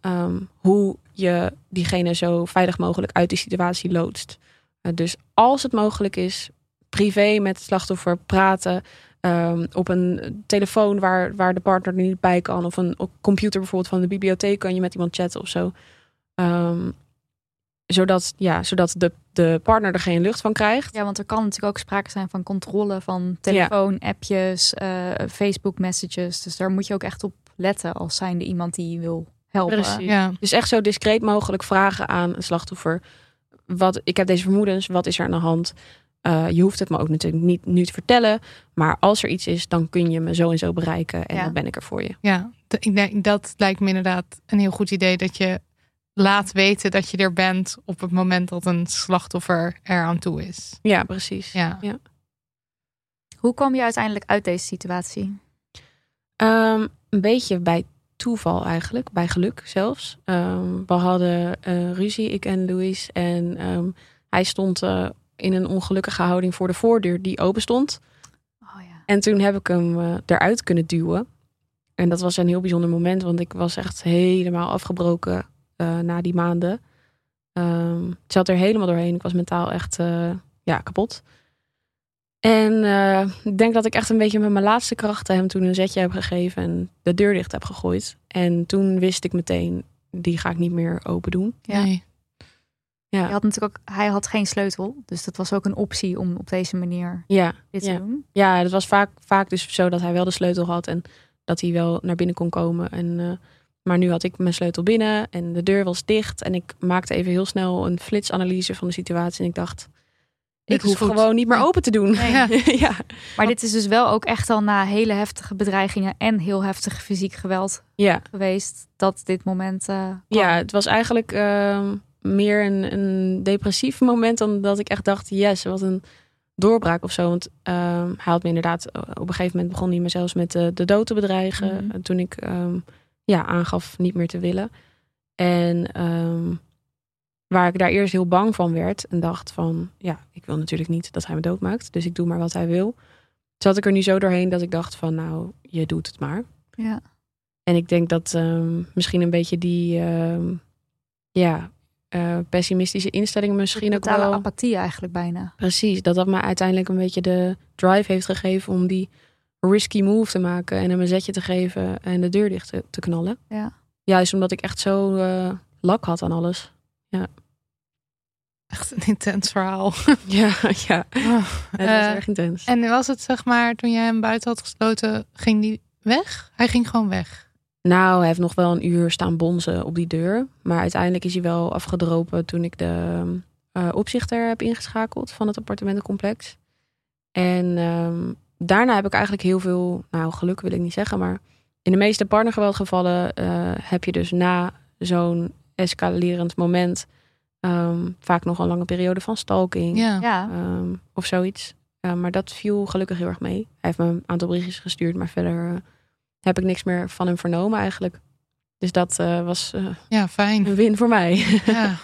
ehm, hoe je diegene zo veilig mogelijk uit die situatie loodst. Uh, dus als het mogelijk is, privé met het slachtoffer praten. Um, op een telefoon waar, waar de partner er niet bij kan. Of een computer bijvoorbeeld van de bibliotheek kan je met iemand chatten of zo. Um, zodat, ja, zodat de, de partner er geen lucht van krijgt. Ja, want er kan natuurlijk ook sprake zijn van controle van telefoon, appjes, uh, Facebook messages. Dus daar moet je ook echt op letten als zijnde iemand die wil helpen. Precies. Ja. Dus echt zo discreet mogelijk vragen aan een slachtoffer. Wat, ik heb deze vermoedens, wat is er aan de hand? Uh, je hoeft het me ook natuurlijk niet nu te vertellen. Maar als er iets is, dan kun je me zo en zo bereiken. En ja. dan ben ik er voor je. Ja, ik denk dat lijkt me inderdaad een heel goed idee. Dat je laat weten dat je er bent op het moment dat een slachtoffer er aan toe is. Ja, precies. Ja. ja. Hoe kwam je uiteindelijk uit deze situatie? Um, een beetje bij toeval eigenlijk, bij geluk zelfs. Um, we hadden uh, ruzie, ik en Louis. En um, hij stond uh, in een ongelukkige houding voor de voordeur die open stond. Oh, ja. En toen heb ik hem uh, eruit kunnen duwen. En dat was een heel bijzonder moment, want ik was echt helemaal afgebroken na die maanden. Um, ik zat er helemaal doorheen. Ik was mentaal echt ja, kapot. En uh, ik denk dat ik echt een beetje met mijn laatste krachten hem toen een zetje heb gegeven en de deur dicht heb gegooid. En toen wist ik meteen, die ga ik niet meer open doen. Ja. Nee. Ja. Hij had natuurlijk ook, hij had geen sleutel, dus dat was ook een optie om op deze manier ja, dit te doen. Ja, het was vaak, vaak dus zo dat hij wel de sleutel had en dat hij wel naar binnen kon komen. En uh, maar nu had ik mijn sleutel binnen en de deur was dicht. En ik maakte even heel snel een flitsanalyse van de situatie. En ik dacht, ik hoef gewoon niet meer open te doen. Nee. Ja. ja. Maar dit is dus wel ook echt al na hele heftige bedreigingen en heel heftig fysiek geweld ja. geweest. Dat dit moment. Uh, ja, het was eigenlijk uh, meer een, een, depressief moment dan dat ik echt dacht, yes, wat een doorbraak of zo. Want uh, hij had me inderdaad, op een gegeven moment begon hij me zelfs met de, de dood te bedreigen. Mm -hmm. Toen ik um, ja, aangaf niet meer te willen. En um, waar ik daar eerst heel bang van werd en dacht van, ja, ik wil natuurlijk niet dat hij me doodmaakt, dus ik doe maar wat hij wil. Zat ik er nu zo doorheen dat ik dacht van, nou, je doet het maar. Ja. En ik denk dat um, misschien een beetje die, um, ja, uh, pessimistische instelling misschien ook wel... apathie eigenlijk bijna. Precies, dat dat me uiteindelijk een beetje de drive heeft gegeven om die risky move te maken en hem een zetje te geven en de deur dicht te, te knallen. Ja. Juist omdat ik echt zo uh, lak had aan alles. Ja. Echt een intens verhaal. Ja, ja. Oh, het was uh, erg intens. En was het zeg maar, toen jij hem buiten had gesloten, ging die weg? Hij ging gewoon weg? Nou, hij heeft nog wel een uur staan bonzen op die deur. Maar uiteindelijk is hij wel afgedropen toen ik de uh, opzichter heb ingeschakeld van het appartementencomplex. En um, daarna heb ik eigenlijk heel veel, nou geluk wil ik niet zeggen, maar in de meeste partnergeweldgevallen uh, heb je dus na zo'n escalerend moment um, vaak nog een lange periode van stalking ja. Ja. um, of zoiets. Uh, maar dat viel gelukkig heel erg mee. Hij heeft me een aantal berichtjes gestuurd, maar verder uh, heb ik niks meer van hem vernomen eigenlijk. Dus dat uh, was ja, fijn. een win voor mij. Ja.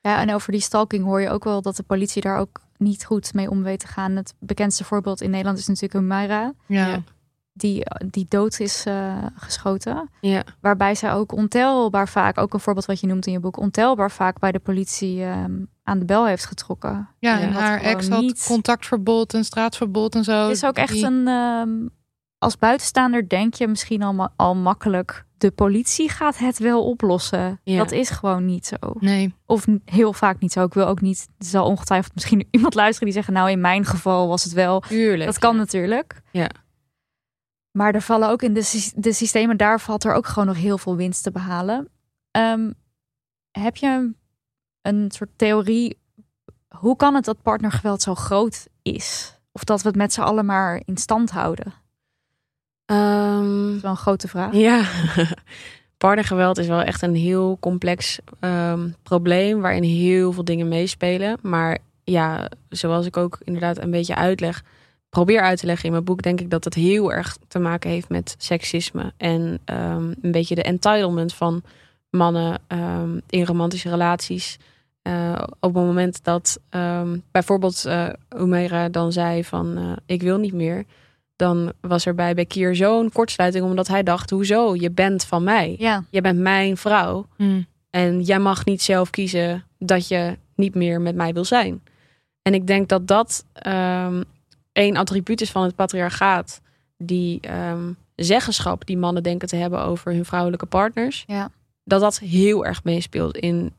ja, en over die stalking hoor je ook wel dat de politie daar ook niet goed mee om weet te gaan. Het bekendste voorbeeld in Nederland is natuurlijk Humaira. Ja. Die, die dood is uh, geschoten. Ja. Waarbij zij ook ontelbaar vaak, ook een voorbeeld wat je noemt in je boek, ontelbaar vaak bij de politie um, aan de bel heeft getrokken. Ja, en haar ex had niet... contactverbod en straatverbod en zo. Het is ook echt die... een, um, als buitenstaander denk je misschien al, ma al makkelijk, de politie gaat het wel oplossen. Ja. Dat is gewoon niet zo. Nee. Of heel vaak niet zo. Ik wil ook niet, er zal ongetwijfeld misschien iemand luisteren die zeggen, nou in mijn geval was het wel. Tuurlijk. Dat kan ja. natuurlijk. Ja. Maar er vallen ook in de, de systemen, daar valt er ook gewoon nog heel veel winst te behalen. Um, heb je een soort theorie, hoe kan het dat partnergeweld zo groot is? Of dat we het met z'n allen maar in stand houden? Um, dat is wel een grote vraag. Ja, partnergeweld is wel echt een heel complex um, probleem waarin heel veel dingen meespelen. Maar ja, zoals ik ook inderdaad een beetje uitleg, probeer uit te leggen in mijn boek, denk ik dat het heel erg te maken heeft met seksisme en um, een beetje de entitlement van mannen um, in romantische relaties. Uh, op het moment dat um, bijvoorbeeld uh, dan zei van uh, ik wil niet meer, dan was er bij Bekir zo'n kortsluiting, omdat hij dacht: hoezo? Je bent van mij. Ja. Je bent mijn vrouw. Hmm. En jij mag niet zelf kiezen dat je niet meer met mij wil zijn. En ik denk dat dat ehm één attribuut is van het patriarchaat. Die ehm, zeggenschap die mannen denken te hebben over hun vrouwelijke partners. Ja. Dat dat heel erg meespeelt in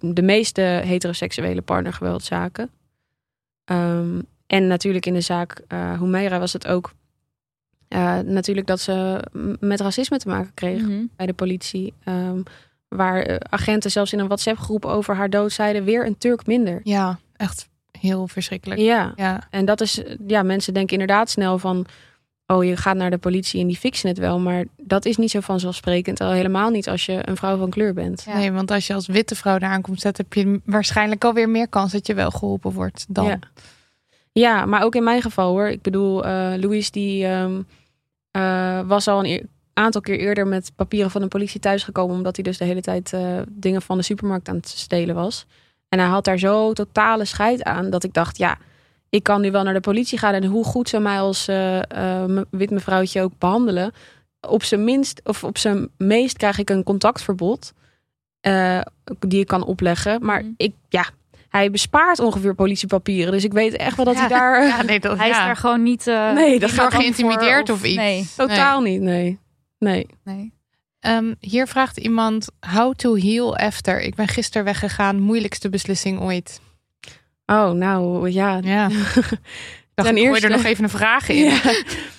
de meeste heteroseksuele partnergeweldzaken. Ehm, en natuurlijk in de zaak uh, Humeira was het ook eh, natuurlijk dat ze met racisme te maken kreeg Mhm. bij de politie. Ehm, waar eh, agenten zelfs in een WhatsApp-groep over haar dood zeiden: weer een Turk minder. Ja, echt heel verschrikkelijk. Ja, Ja. en dat is, ja, mensen denken inderdaad snel van: oh, je gaat naar de politie en die fixen het wel. Maar dat is niet zo vanzelfsprekend. Al helemaal niet als je een vrouw van kleur bent. Ja. Nee, want als je als witte vrouw daar aankomt zetten, heb je waarschijnlijk alweer meer kans dat je wel geholpen wordt dan. Ja. Ja, maar ook in mijn geval hoor. Ik bedoel, eh Louis die ehm, eh, was al een aantal keer eerder met papieren van de politie thuisgekomen. Omdat hij dus de hele tijd eh, dingen van de supermarkt aan het stelen was. En hij had daar zo totale scheid aan dat ik dacht, ja, ik kan nu wel naar de politie gaan. En hoe goed ze mij als eh, eh, me- wit mevrouwtje ook behandelen. Op zijn minst, of op zijn meest krijg ik een contactverbod. eh, die ik kan opleggen. Maar Mhm. ik, ja, hij bespaart ongeveer politiepapieren. Dus ik weet echt wel dat hij daar Ja, nee, dat, Hij is daar gewoon niet. eh, Nee, dat gaat geïntimideerd voor of iets. Nee. totaal niet. Nee. Nee. nee. Ehm, hier vraagt iemand: How to heal after? Ik ben gisteren weggegaan. Moeilijkste beslissing ooit. Oh, nou ja. Ja. Dacht, Ten ik eerste- er nog even een vraag in. Ja.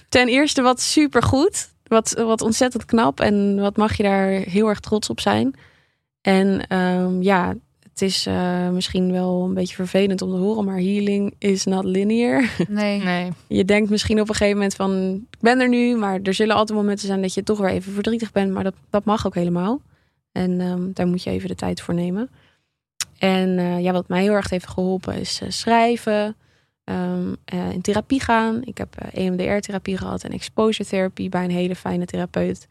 Ten eerste wat supergoed. Wat, wat ontzettend knap. En wat mag je daar heel erg trots op zijn. En ehm, ja, het is eh, misschien wel een beetje vervelend om te horen. Maar healing is not linear. Nee. Nee. Je denkt misschien op een gegeven moment van... Ik ben er nu, maar er zullen altijd momenten zijn... dat je toch weer even verdrietig bent. Maar dat, dat mag ook helemaal. En ehm, daar moet je even de tijd voor nemen. En eh, ja, wat mij heel erg heeft geholpen is eh, schrijven. ehm, eh, in therapie gaan. Ik heb EMDR-therapie gehad en exposure therapie bij een hele fijne therapeut.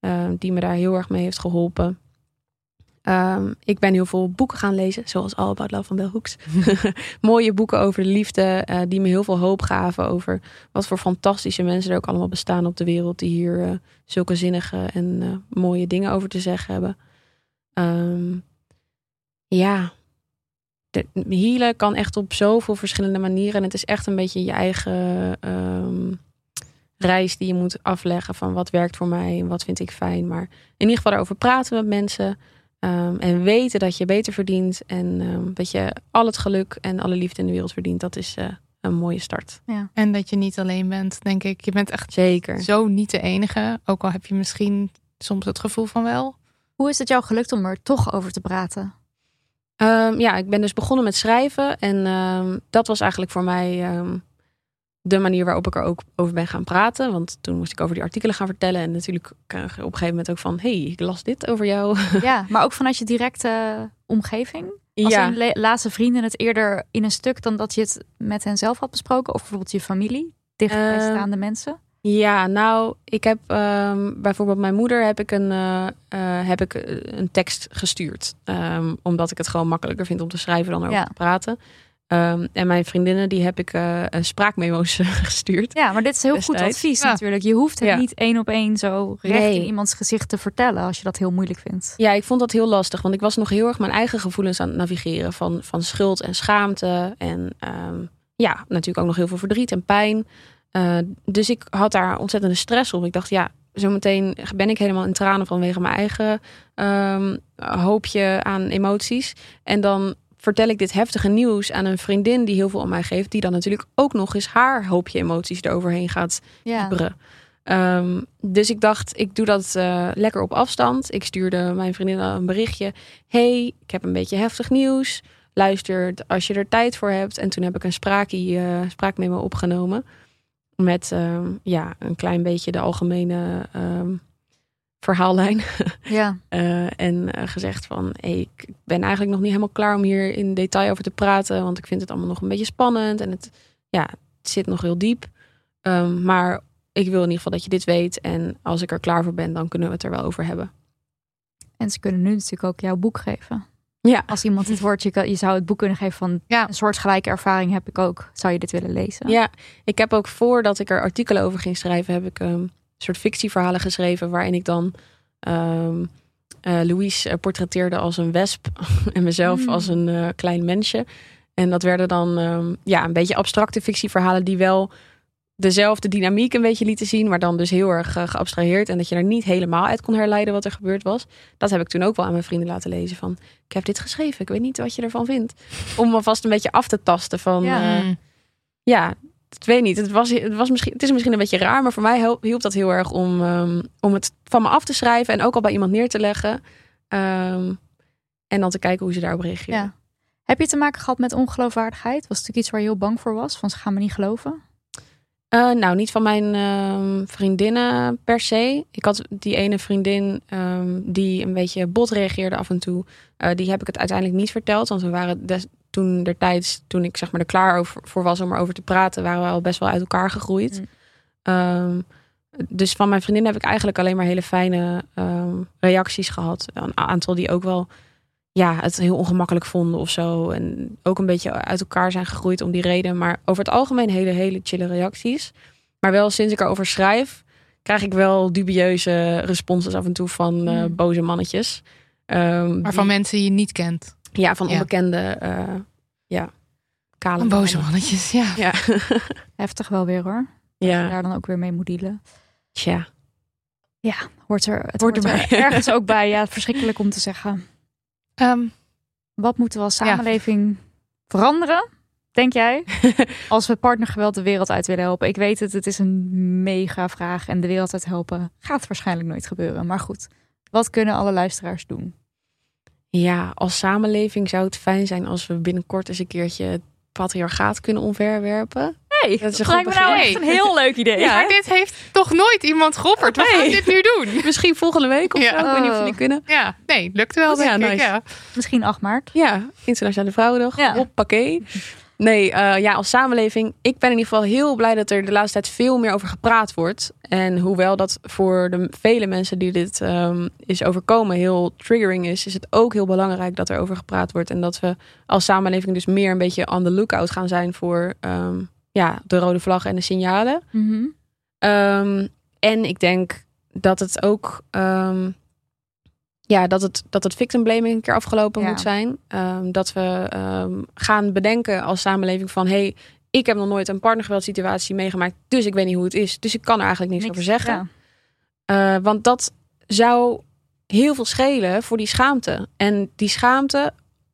ehm, die me daar heel erg mee heeft geholpen. Ehm, ik ben heel veel boeken gaan lezen, zoals All About Love van Bell Hooks. Mooie boeken over de liefde, eh, die me heel veel hoop gaven over wat voor fantastische mensen er ook allemaal bestaan op de wereld, die hier eh, zulke zinnige en eh, mooie dingen over te zeggen hebben. Ehm, ja, de, healen kan echt op zoveel verschillende manieren. En het is echt een beetje je eigen ehm, reis die je moet afleggen van wat werkt voor mij en wat vind ik fijn. Maar in ieder geval daarover praten met mensen. Ehm, en weten dat je beter verdient. En ehm, dat je al het geluk en alle liefde in de wereld verdient. Dat is eh, een mooie start. En dat je niet alleen bent, denk ik. Je bent echt Zeker. zo niet de enige. Ook al heb je misschien soms het gevoel van wel. Hoe is het jou gelukt om er toch over te praten? Ehm, ja, ik ben dus begonnen met schrijven. En ehm, dat was eigenlijk voor mij ehm, de manier waarop ik er ook over ben gaan praten. Want toen moest ik over die artikelen gaan vertellen. En natuurlijk kreeg ik op een gegeven moment ook van... hey, ik las dit over jou. Ja, maar ook vanuit je directe omgeving? Als ja, le- laatste vrienden het eerder in een stuk dan dat je het met hen zelf had besproken? Of bijvoorbeeld je familie, dichtbijstaande mensen? ja, nou, ik heb ehm, bijvoorbeeld mijn moeder heb ik een, eh, eh, heb ik eh, een tekst gestuurd. Ehm, omdat ik het gewoon makkelijker vind om te schrijven dan erover Ja. te praten. Ehm, en mijn vriendinnen, die heb ik een spraakmemo's gestuurd. Ja, maar dit is heel goed advies Ja. natuurlijk. Je hoeft het Ja. niet één op één zo recht Nee. in iemands gezicht te vertellen als je dat heel moeilijk vindt. Ja, ik vond dat heel lastig. Want ik was nog heel erg mijn eigen gevoelens aan het navigeren. Van, van schuld en schaamte. En ehm, ja, natuurlijk ook nog heel veel verdriet en pijn. Eh, dus ik had daar ontzettende stress op. Ik dacht, ja, zometeen ben ik helemaal in tranen vanwege mijn eigen ehm, hoopje aan emoties. En dan vertel ik dit heftige nieuws aan een vriendin die heel veel om mij geeft. Die dan natuurlijk ook nog eens haar hoopje emoties eroverheen gaat Ja. Ehm, dus ik dacht, ik doe dat eh, lekker op afstand. Ik stuurde mijn vriendin een berichtje. hey, ik heb een beetje heftig nieuws. Luister als je er tijd voor hebt. En toen heb ik een spraakie, eh spraakmemo opgenomen. Met ehm, ja, een klein beetje de algemene ehm, verhaallijn. Ja. Eh, en eh, gezegd van, hey, ik ben eigenlijk nog niet helemaal klaar om hier in detail over te praten. Want ik vind het allemaal nog een beetje spannend. En het, ja, het zit nog heel diep. Ehm, maar ik wil in ieder geval dat je dit weet. En als ik er klaar voor ben, dan kunnen we het er wel over hebben. En ze kunnen nu natuurlijk ook jouw boek geven. Ja. Als iemand het woord, je, je zou het boek kunnen geven van Ja. een soortgelijke ervaring heb ik ook. Zou je dit willen lezen? Ja, ik heb ook voordat ik er artikelen over ging schrijven, heb ik een soort fictieverhalen geschreven waarin ik dan ehm eh, Louise eh, portretteerde als een wesp en mezelf Mm. als een eh, klein mensje. En dat werden dan ehm, ja, een beetje abstracte fictieverhalen die wel dezelfde dynamiek een beetje lieten zien, maar dan dus heel erg geabstraheerd en dat je er niet helemaal uit kon herleiden wat er gebeurd was. Dat heb ik toen ook wel aan mijn vrienden laten lezen van, ik heb dit geschreven, ik weet niet wat je ervan vindt. Om alvast een beetje af te tasten van, Ja. eh, Mm. ja, ik weet niet. Het, was, het, was misschien, het is misschien een beetje raar, maar voor mij help- hielp dat heel erg om, ehm, om het van me af te schrijven en ook al bij iemand neer te leggen. Ehm, en dan te kijken hoe ze daarop reageren. Ja. Heb je te maken gehad met ongeloofwaardigheid? Was het natuurlijk iets waar je heel bang voor was? Van ze gaan me niet geloven? Eh, nou, niet van mijn ehm, vriendinnen per se. Ik had die ene vriendin die een beetje bot reageerde af en toe. Eh, die heb ik het uiteindelijk niet verteld. Want we waren des, toen der tijds, toen ik zeg maar er klaar over, voor was om erover te praten, waren we al best wel uit elkaar gegroeid. Mm. Ehm, dus van mijn vriendin heb ik eigenlijk alleen maar hele fijne ehm, reacties gehad. Een aantal die ook wel ja, het heel ongemakkelijk vonden of zo. En ook een beetje uit elkaar zijn gegroeid om die reden. Maar over het algemeen hele, hele chille reacties. Maar wel sinds ik erover schrijf, krijg ik wel dubieuze responses af en toe van eh, Mm. boze mannetjes. Ehm, Maar van die- mensen die je niet kent. Ja, van Ja. onbekende, eh, ja, kale Van boze mannetjes, ja. Ja, Heftig wel weer hoor. Dat ja, daar dan ook weer mee moet dealen. tja. Hoort er, het Hoort hoort, er ergens ook bij. Ja, verschrikkelijk om te zeggen. Ehm, Wat moeten we als samenleving veranderen, denk jij? Als we partnergeweld de wereld uit willen helpen. Ik weet het, het is een mega vraag. En de wereld uit helpen gaat waarschijnlijk nooit gebeuren. Maar goed, wat kunnen alle luisteraars doen? Ja, als samenleving zou het fijn zijn als we binnenkort eens een keertje het patriarchaat kunnen omverwerpen. Hey, Dat is een lijkt goed me nou echt een heel leuk idee. Ja. maar dit heeft toch nooit iemand geopperd. We gaan Nee. dit nu doen. Misschien volgende week of Ja. zo. Ik weet niet of Oh. jullie kunnen. Ja, nee, lukt wel. Ja, denk ik, nice. ja. Misschien 8 maart. Ja, Internationale Vrouwendag. Ja. Hoppakee. Nee, eh, ja, als samenleving. Ik ben in ieder geval heel blij dat er de laatste tijd veel meer over gepraat wordt. En hoewel dat voor de vele mensen die dit ehm, is overkomen heel triggering is, is het ook heel belangrijk dat er over gepraat wordt. En dat we als samenleving dus meer een beetje on the lookout gaan zijn voor ehm, ja, de rode vlag en de signalen. Mhm. Ehm, en ik denk dat het ook. Ja, dat het, dat het victim blaming een keer afgelopen Ja. moet zijn. Ehm, dat we ehm, gaan bedenken als samenleving van... hey, ik heb nog nooit een partnergeweldsituatie meegemaakt... dus ik weet niet hoe het is. Dus ik kan er eigenlijk niks, over zeggen. Ja. Eh, want dat zou heel veel schelen voor die schaamte. En die schaamte,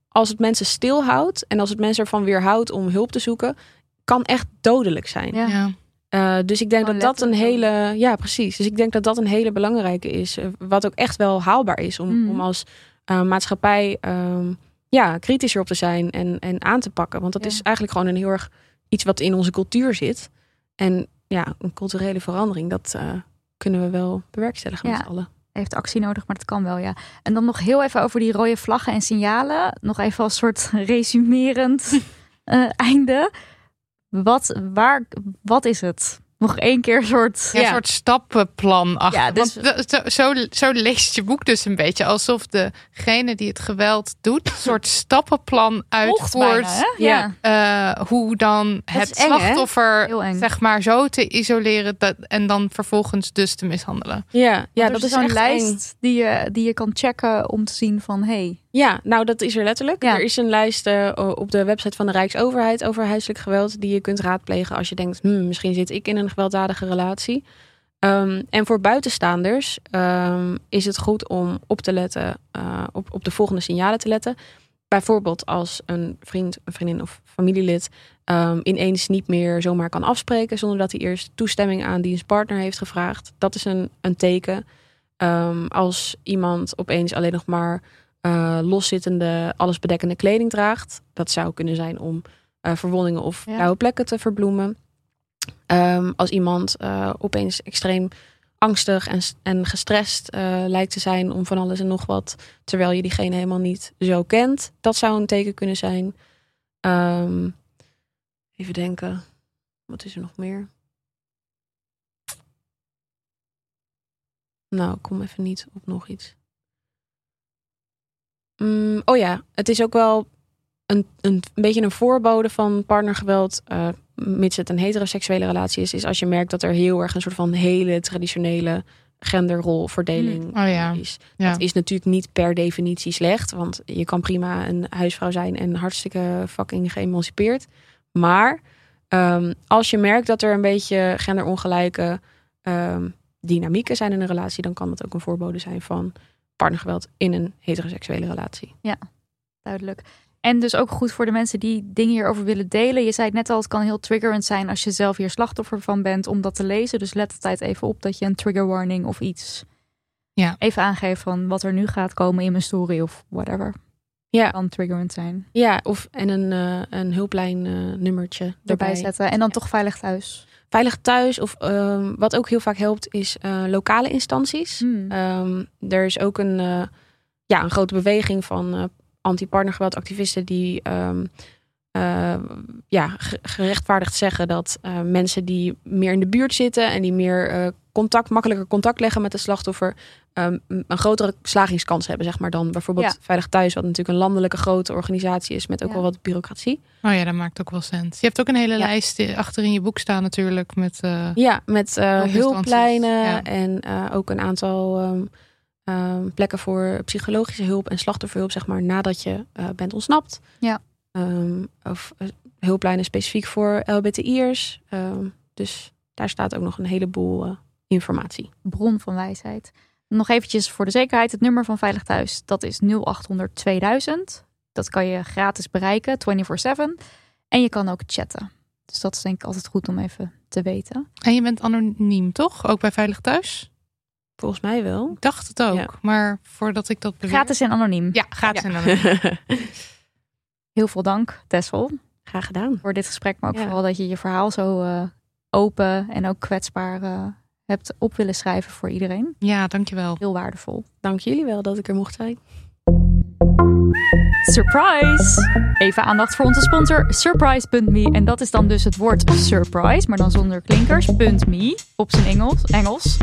als het mensen stilhoudt... en als het mensen ervan weerhoudt om hulp te zoeken... kan echt dodelijk zijn. Ja. Eh, dus ik denk dat dat een hele, ja precies. Dus ik denk dat dat een hele belangrijke is, eh, wat ook echt wel haalbaar is om, Mhm. om als eh, maatschappij ehm, ja kritischer op te zijn en, en aan te pakken, want dat Ja. is eigenlijk gewoon een heel erg iets wat in onze cultuur zit. En ja, een culturele verandering, dat kunnen we wel bewerkstelligen Ja. met z'n allen. Heeft actie nodig, maar dat kan wel, ja. En dan nog heel even over die rode vlaggen en signalen. Nog even als soort resumerend eh, einde. Wat, waar, wat is het? Nog één keer een soort... Ja, een soort stappenplan achter. Ja, dus- Want zo, zo, zo leest je boek dus een beetje alsof degene die het geweld doet, een soort stappenplan uitvoert. bijna? Ja. eh, hoe dan het slachtoffer eng. zeg maar zo te isoleren dat, en dan vervolgens dus te mishandelen. Ja, ja dat is zo'n lijst eng. die je, die je kan checken om te zien van... hey, Ja, nou dat is er letterlijk. Ja. Er is een lijst eh, op de website van de Rijksoverheid over huiselijk geweld die je kunt raadplegen als je denkt, hmm, misschien zit ik in een gewelddadige relatie. Ehm, en voor buitenstaanders ehm, is het goed om op te letten, eh, op, op de volgende signalen te letten. Bijvoorbeeld als een vriend, een vriendin of familielid ehm, ineens niet meer zomaar kan afspreken zonder dat hij eerst toestemming aan diens partner heeft gevraagd. Dat is een, een teken. Als iemand opeens alleen nog maar eh, loszittende, allesbedekkende kleding draagt. Dat zou kunnen zijn om eh, verwondingen of Ja. blauwe plekken te verbloemen. Ehm, als iemand eh, opeens extreem angstig en, en gestrest lijkt te zijn om van alles en nog wat, terwijl je diegene helemaal niet zo kent. Dat zou een teken kunnen zijn. Ehm, even denken, wat is er nog meer? Nou, ik kom even niet op nog iets. Mm, oh ja, het is ook wel een, een, een beetje een voorbode van partnergeweld. eh mits het een heteroseksuele relatie is. Is als je merkt dat er heel erg een soort van hele traditionele genderrolverdeling Oh ja. is. Ja. Dat is natuurlijk niet per definitie slecht. Want je kan prima een huisvrouw zijn en hartstikke fucking geëmancipeerd. Maar ehm, als je merkt dat er een beetje genderongelijke ehm, dynamieken zijn in een relatie, dan kan dat ook een voorbode zijn van partnergeweld in een heteroseksuele relatie. Duidelijk. En dus ook goed voor de mensen die dingen hierover willen delen. Je zei het net al, het kan heel triggerend zijn als je zelf hier slachtoffer van bent om dat te lezen. Dus let altijd even op dat je een trigger warning of iets Ja. even aangeeft van wat er nu gaat komen in mijn story of whatever. Ja. Kan triggerend zijn. Ja, of en een, eh, een hulplijn eh, nummertje Erbij zetten. En dan toch veilig thuis. Veilig thuis of ehm, wat ook heel vaak helpt is eh, lokale instanties. Hmm. Ehm, er is ook een, eh, ja, een grote beweging van eh anti-partnergeweldactivisten die ehm, eh, ja, ge- gerechtvaardigd zeggen dat mensen die meer in de buurt zitten en die meer contact, makkelijker contact leggen met de slachtoffer, ehm, een grotere slagingskans hebben, zeg maar, dan bijvoorbeeld Ja. Veilig Thuis, wat natuurlijk een landelijke grote organisatie is met ook Ja. wel wat bureaucratie. Oh ja, dat maakt ook wel sens. Je hebt ook een hele Ja. lijst achter in je boek staan natuurlijk met... eh, Ja, met eh instanties, hulplijnen ja. en eh, ook een aantal ehm, ehm, plekken voor psychologische hulp en slachtofferhulp, zeg maar, nadat je eh, bent ontsnapt. Ja. Ehm, of hulplijnen specifiek voor LBTI'ers. Ehm, dus daar staat ook nog een heleboel informatie. Bron van wijsheid. Nog eventjes voor de zekerheid. Het nummer van Veilig Thuis, dat is 0800 2000. Dat kan je gratis bereiken, 24-7. En je kan ook chatten. Dus dat is denk ik altijd goed om even te weten. En je bent anoniem, toch? Ook bij Veilig Thuis? Volgens mij wel. Ik dacht het ook. Ja. Maar voordat ik dat beweer... Gratis en anoniem. Ja, gratis Ja. en anoniem. Heel veel dank, Tessel, Graag gedaan. voor dit gesprek. Maar ook Ja. vooral dat je je verhaal zo eh, open en ook kwetsbaar eh, hebt op willen schrijven voor iedereen. Ja, dankjewel. Heel waardevol. Dank jullie wel dat ik er mocht zijn. Surprise! Even aandacht voor onze sponsor Surprise.me. En dat is dan dus het woord surprise, maar dan zonder klinkers. .me op zijn Engels. Engels.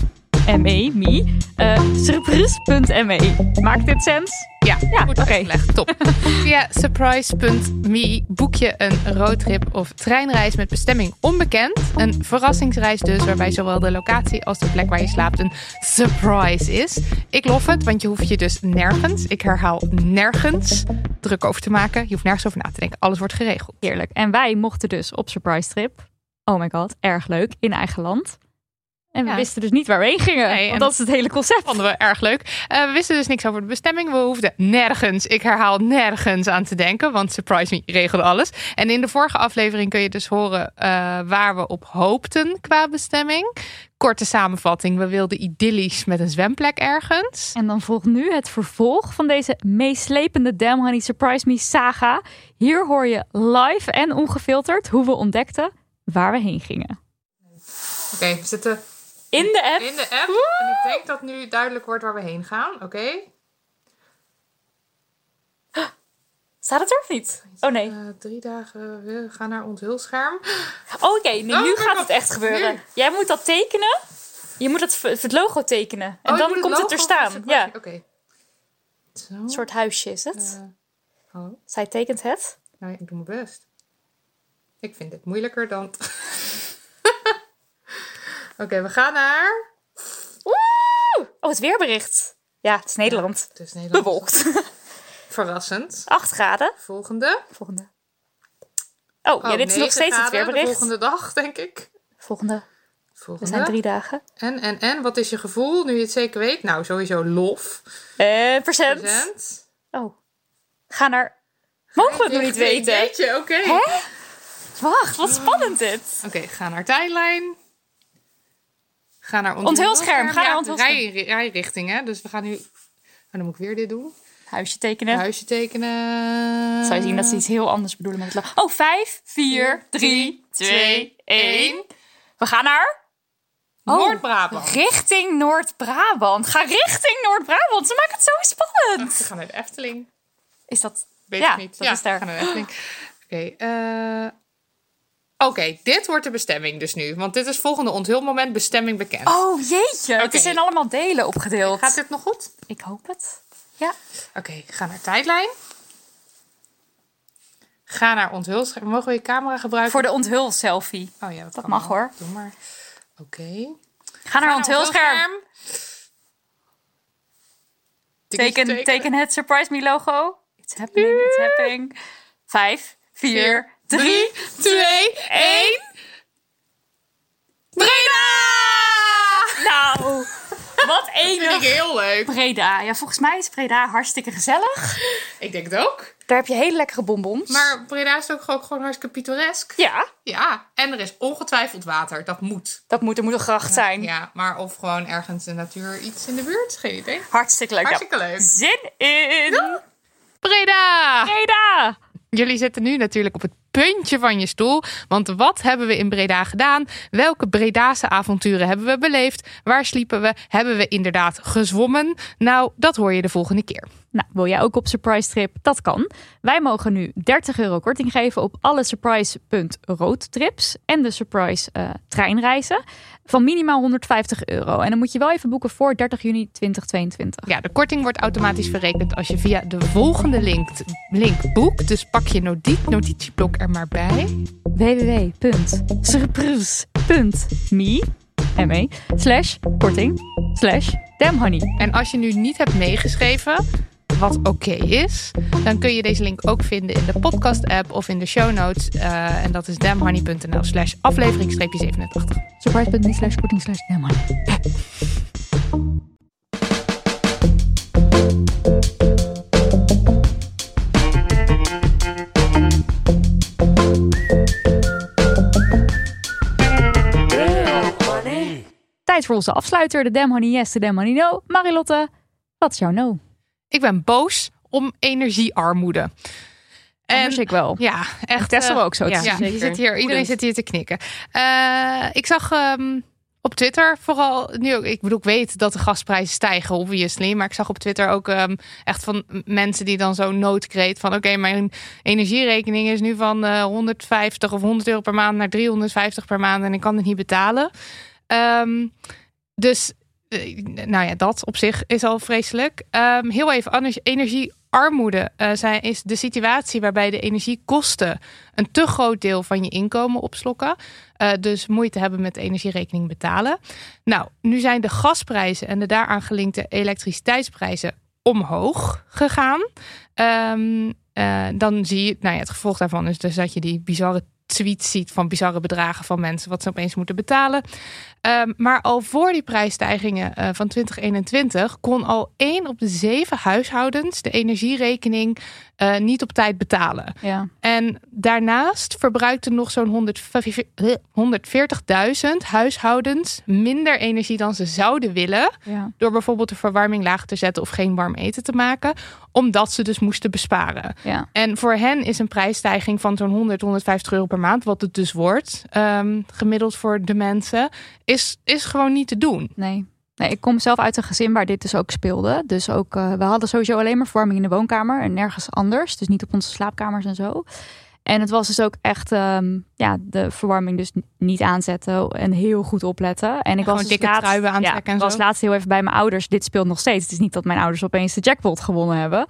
ME, me. Eh surprise.me. Maakt dit sens? Ja, Ja, goed oké. uitgelegd. Top. Via surprise.me boek je een roadtrip of treinreis met bestemming onbekend. Een verrassingsreis dus, waarbij zowel de locatie als de plek waar je slaapt een surprise is. Ik lof het, want je hoeft je dus nergens, ik herhaal nergens, druk over te maken. Je hoeft nergens over na te denken. Alles wordt geregeld. Heerlijk. En wij mochten dus op surprise trip. Oh my god, erg leuk. In eigen land. En we Ja. wisten dus niet waar we heen gingen. Nee, want dat is het hele concept. Vonden we erg leuk. Eh, we wisten dus niks over de bestemming. We hoefden nergens, ik herhaal nergens aan te denken. Want Surprise Me regelde alles. En in de vorige aflevering kun je dus horen eh, waar we op hoopten qua bestemming. Korte samenvatting. We wilden idyllisch met een zwemplek ergens. En dan volgt nu het vervolg van deze meeslepende Damn Honey Surprise Me saga. Hier hoor je live en ongefilterd hoe we ontdekten waar we heen gingen. Oké, we zitten In de app. in de app. En ik denk dat nu duidelijk wordt waar we heen gaan. Oké. Staat het er of niet? Oh nee. Eh, drie dagen, we gaan naar ons hulscherm. Oké, nee, Oh nu my gaat het echt gebeuren. Nu. Jij moet dat tekenen. Je moet het, het logo tekenen. En Oh, dan komt het er staan. Ja. Oké. Een soort huisje is het. Eh, oh. Zij tekent het. Nou, ik doe mijn best. Ik vind dit moeilijker dan. Oké, we gaan naar. Oh, het weerbericht. Ja, het is Nederland. Het is Nederland. Bewolkt. Verrassend. 8 graden. Volgende. Volgende. Oh, ja, Oh, dit is nog steeds het weerbericht. De volgende dag, denk ik. Volgende. Volgende. zijn drie dagen. En, en, en, wat is je gevoel nu je het zeker weet? Nou, sowieso lof. Procent. Present. Oh. Ga naar... Mogen we het nog niet weten? Weet je, oké. Wacht, wat spannend dit. Oké, ga naar tijdlijn. Ga naar Onthulscherm, ga naar Ja, onthulscherm. rij, rijrichting, hè. Dus we gaan nu... Oh, dan moet ik weer dit doen. Huisje tekenen. Huisje tekenen. Zou je zien dat ze iets heel anders bedoelen met het. Oh, 5, 4, 3, 2, 1. We gaan naar... Oh. Noord-Brabant. Richting Noord-Brabant. Ga richting Noord-Brabant. Ze maken het zo We spannend. gaan naar de Efteling. Is dat... Weet Ja, ik niet. dat ja, is daar. we gaan naar de Efteling. Oké, eh, Oké, dit wordt de bestemming dus nu. Want dit is volgende onthulmoment bestemming bekend. Oh, jeetje. Het Oké. is in allemaal delen opgedeeld. Gaat dit nog goed? Ik hoop het. Ja. Oké, ga naar tijdlijn. Ga naar onthulscherm. Mogen we je camera gebruiken? Voor de onthul-selfie. Oh ja, dat, mag, wel. hoor. Doe maar. Oké. Ga naar onthulscherm. Tikkie Teken, teken het Surprise Me logo. It's happening, it's happening. Vijf, vier, drie, twee, één. Breda! Nou, wat Vind ik heel leuk. Breda. Ja, volgens mij is Breda hartstikke gezellig. Ik denk het ook. Daar heb je hele lekkere bonbons. Maar Breda is ook gewoon, gewoon hartstikke pittoresk. ja, Ja, en er is ongetwijfeld water. Dat moet. dat moet, er moet een gracht zijn. Ja, maar of gewoon ergens de natuur iets in de buurt. Geen idee. Hartstikke leuk. Hartstikke leuk. Zin in. Breda! Breda. Jullie zitten nu natuurlijk op het puntje van je stoel. Want wat hebben we in Breda gedaan? Welke Bredase avonturen hebben we beleefd? Waar sliepen we? Hebben we inderdaad gezwommen? Nou, dat hoor je de volgende keer. Nou, wil jij ook op Surprise Trip? Dat kan. Wij mogen nu 30 euro korting geven op alle Surprise.roadtrips en de Surprise eh, treinreizen van minimaal 150 euro. En dan moet je wel even boeken voor 30 juni 2022. Ja, de korting wordt automatisch verrekend als je via de volgende link, link boekt. Dus pak je noti- notitieblok er maar bij. www.surprise.me ME, slash korting slash damhoney. En als je nu niet hebt meegeschreven, wat oké is, dan kun je deze link ook vinden in de podcast-app of in de show notes. Eh, en dat is damhoney.nl slash aflevering 87. Surprise.me slash korting slash damhoney. Tijd voor onze afsluiter, de Damn Honey Yes, de Damn Honey No. Marilotte, wat is jouw no? Ik ben boos om energiearmoede. Anders ik wel. Ja, echt. Tessel eh, ook zo. Ja, je zit hier, iedereen zit hier te knikken. Eh, ik zag ehm, op Twitter vooral nu ook. Ik bedoel, ik weet dat de gasprijzen stijgen, obviously. Maar ik zag op Twitter ook ehm, echt van mensen die dan zo'n noodkreet van: oké, mijn energierekening is nu van eh, 150 of 100 euro per maand naar 350 per maand en ik kan het niet betalen. Ehm, dus, eh, nou ja, dat op zich is al vreselijk. Ehm, heel even. Energiearmoede eh, is de situatie waarbij de energiekosten een te groot deel van je inkomen opslokken. Eh, dus moeite hebben met de energierekening betalen. Nou, nu zijn de gasprijzen en de daaraan gelinkte elektriciteitsprijzen omhoog gegaan. Ehm, eh, dan zie je, nou ja, het gevolg daarvan is dus dat je die bizarre tweets ziet van bizarre bedragen van mensen wat ze opeens moeten betalen. Ehm, maar al voor die prijsstijgingen eh, van 2021 kon al één op de zeven huishoudens de energierekening eh, niet op tijd betalen. Ja. En daarnaast verbruikten nog zo'n 140 140.000 huishoudens minder energie dan ze zouden willen. Ja. Door bijvoorbeeld de verwarming laag te zetten of geen warm eten te maken. Omdat ze dus moesten besparen. Ja. En voor hen is een prijsstijging van zo'n 100, 150 euro per maand, wat het dus wordt, ehm, gemiddeld voor de mensen, is, is gewoon niet te doen. Nee. nee. Ik kom zelf uit een gezin waar dit dus ook speelde. Dus ook, eh, we hadden sowieso alleen maar verwarming in de woonkamer en nergens anders. Dus niet op onze slaapkamers en zo. En het was dus ook echt, ehm, ja, de verwarming dus niet aanzetten en heel goed opletten. En ik was dus dikke laatst- aantrekken ja, en ik was zo. laatst heel even bij mijn ouders. Dit speelt nog steeds. Het is niet dat mijn ouders opeens de jackpot gewonnen hebben.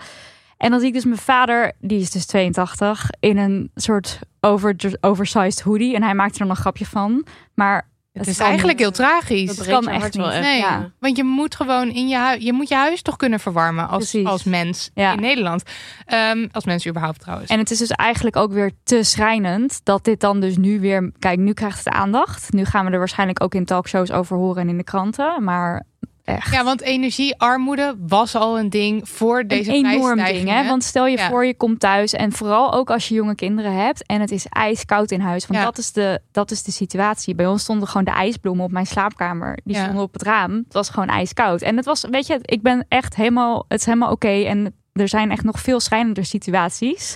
En dan zie ik dus mijn vader, die is dus 82, in een soort over, oversized hoodie. En hij maakt er dan een grapje van. Maar Het is eigenlijk niet. heel tragisch. Dat kan echt niet. Nee, ja. want je moet gewoon in je huis, je moet je huis toch kunnen verwarmen als, Precies. als mens Ja. in Nederland. Ehm, als mens überhaupt trouwens. En het is dus eigenlijk ook weer te schrijnend dat dit dan dus nu weer. Kijk, nu krijgt het aandacht. Nu gaan we er waarschijnlijk ook in talkshows over horen en in de kranten. Maar echt. ja, want energiearmoede was al een ding voor deze een enorm ding, hè? Want stel je Ja. voor, je komt thuis en vooral ook als je jonge kinderen hebt en het is ijskoud in huis. Want Ja. dat, is de, dat is de situatie. Bij ons stonden gewoon de ijsbloemen op mijn slaapkamer. Die Ja. stonden op het raam. Het was gewoon ijskoud. En het was, weet je, ik ben echt helemaal, het is helemaal oké. En er zijn echt nog veel schrijnender situaties.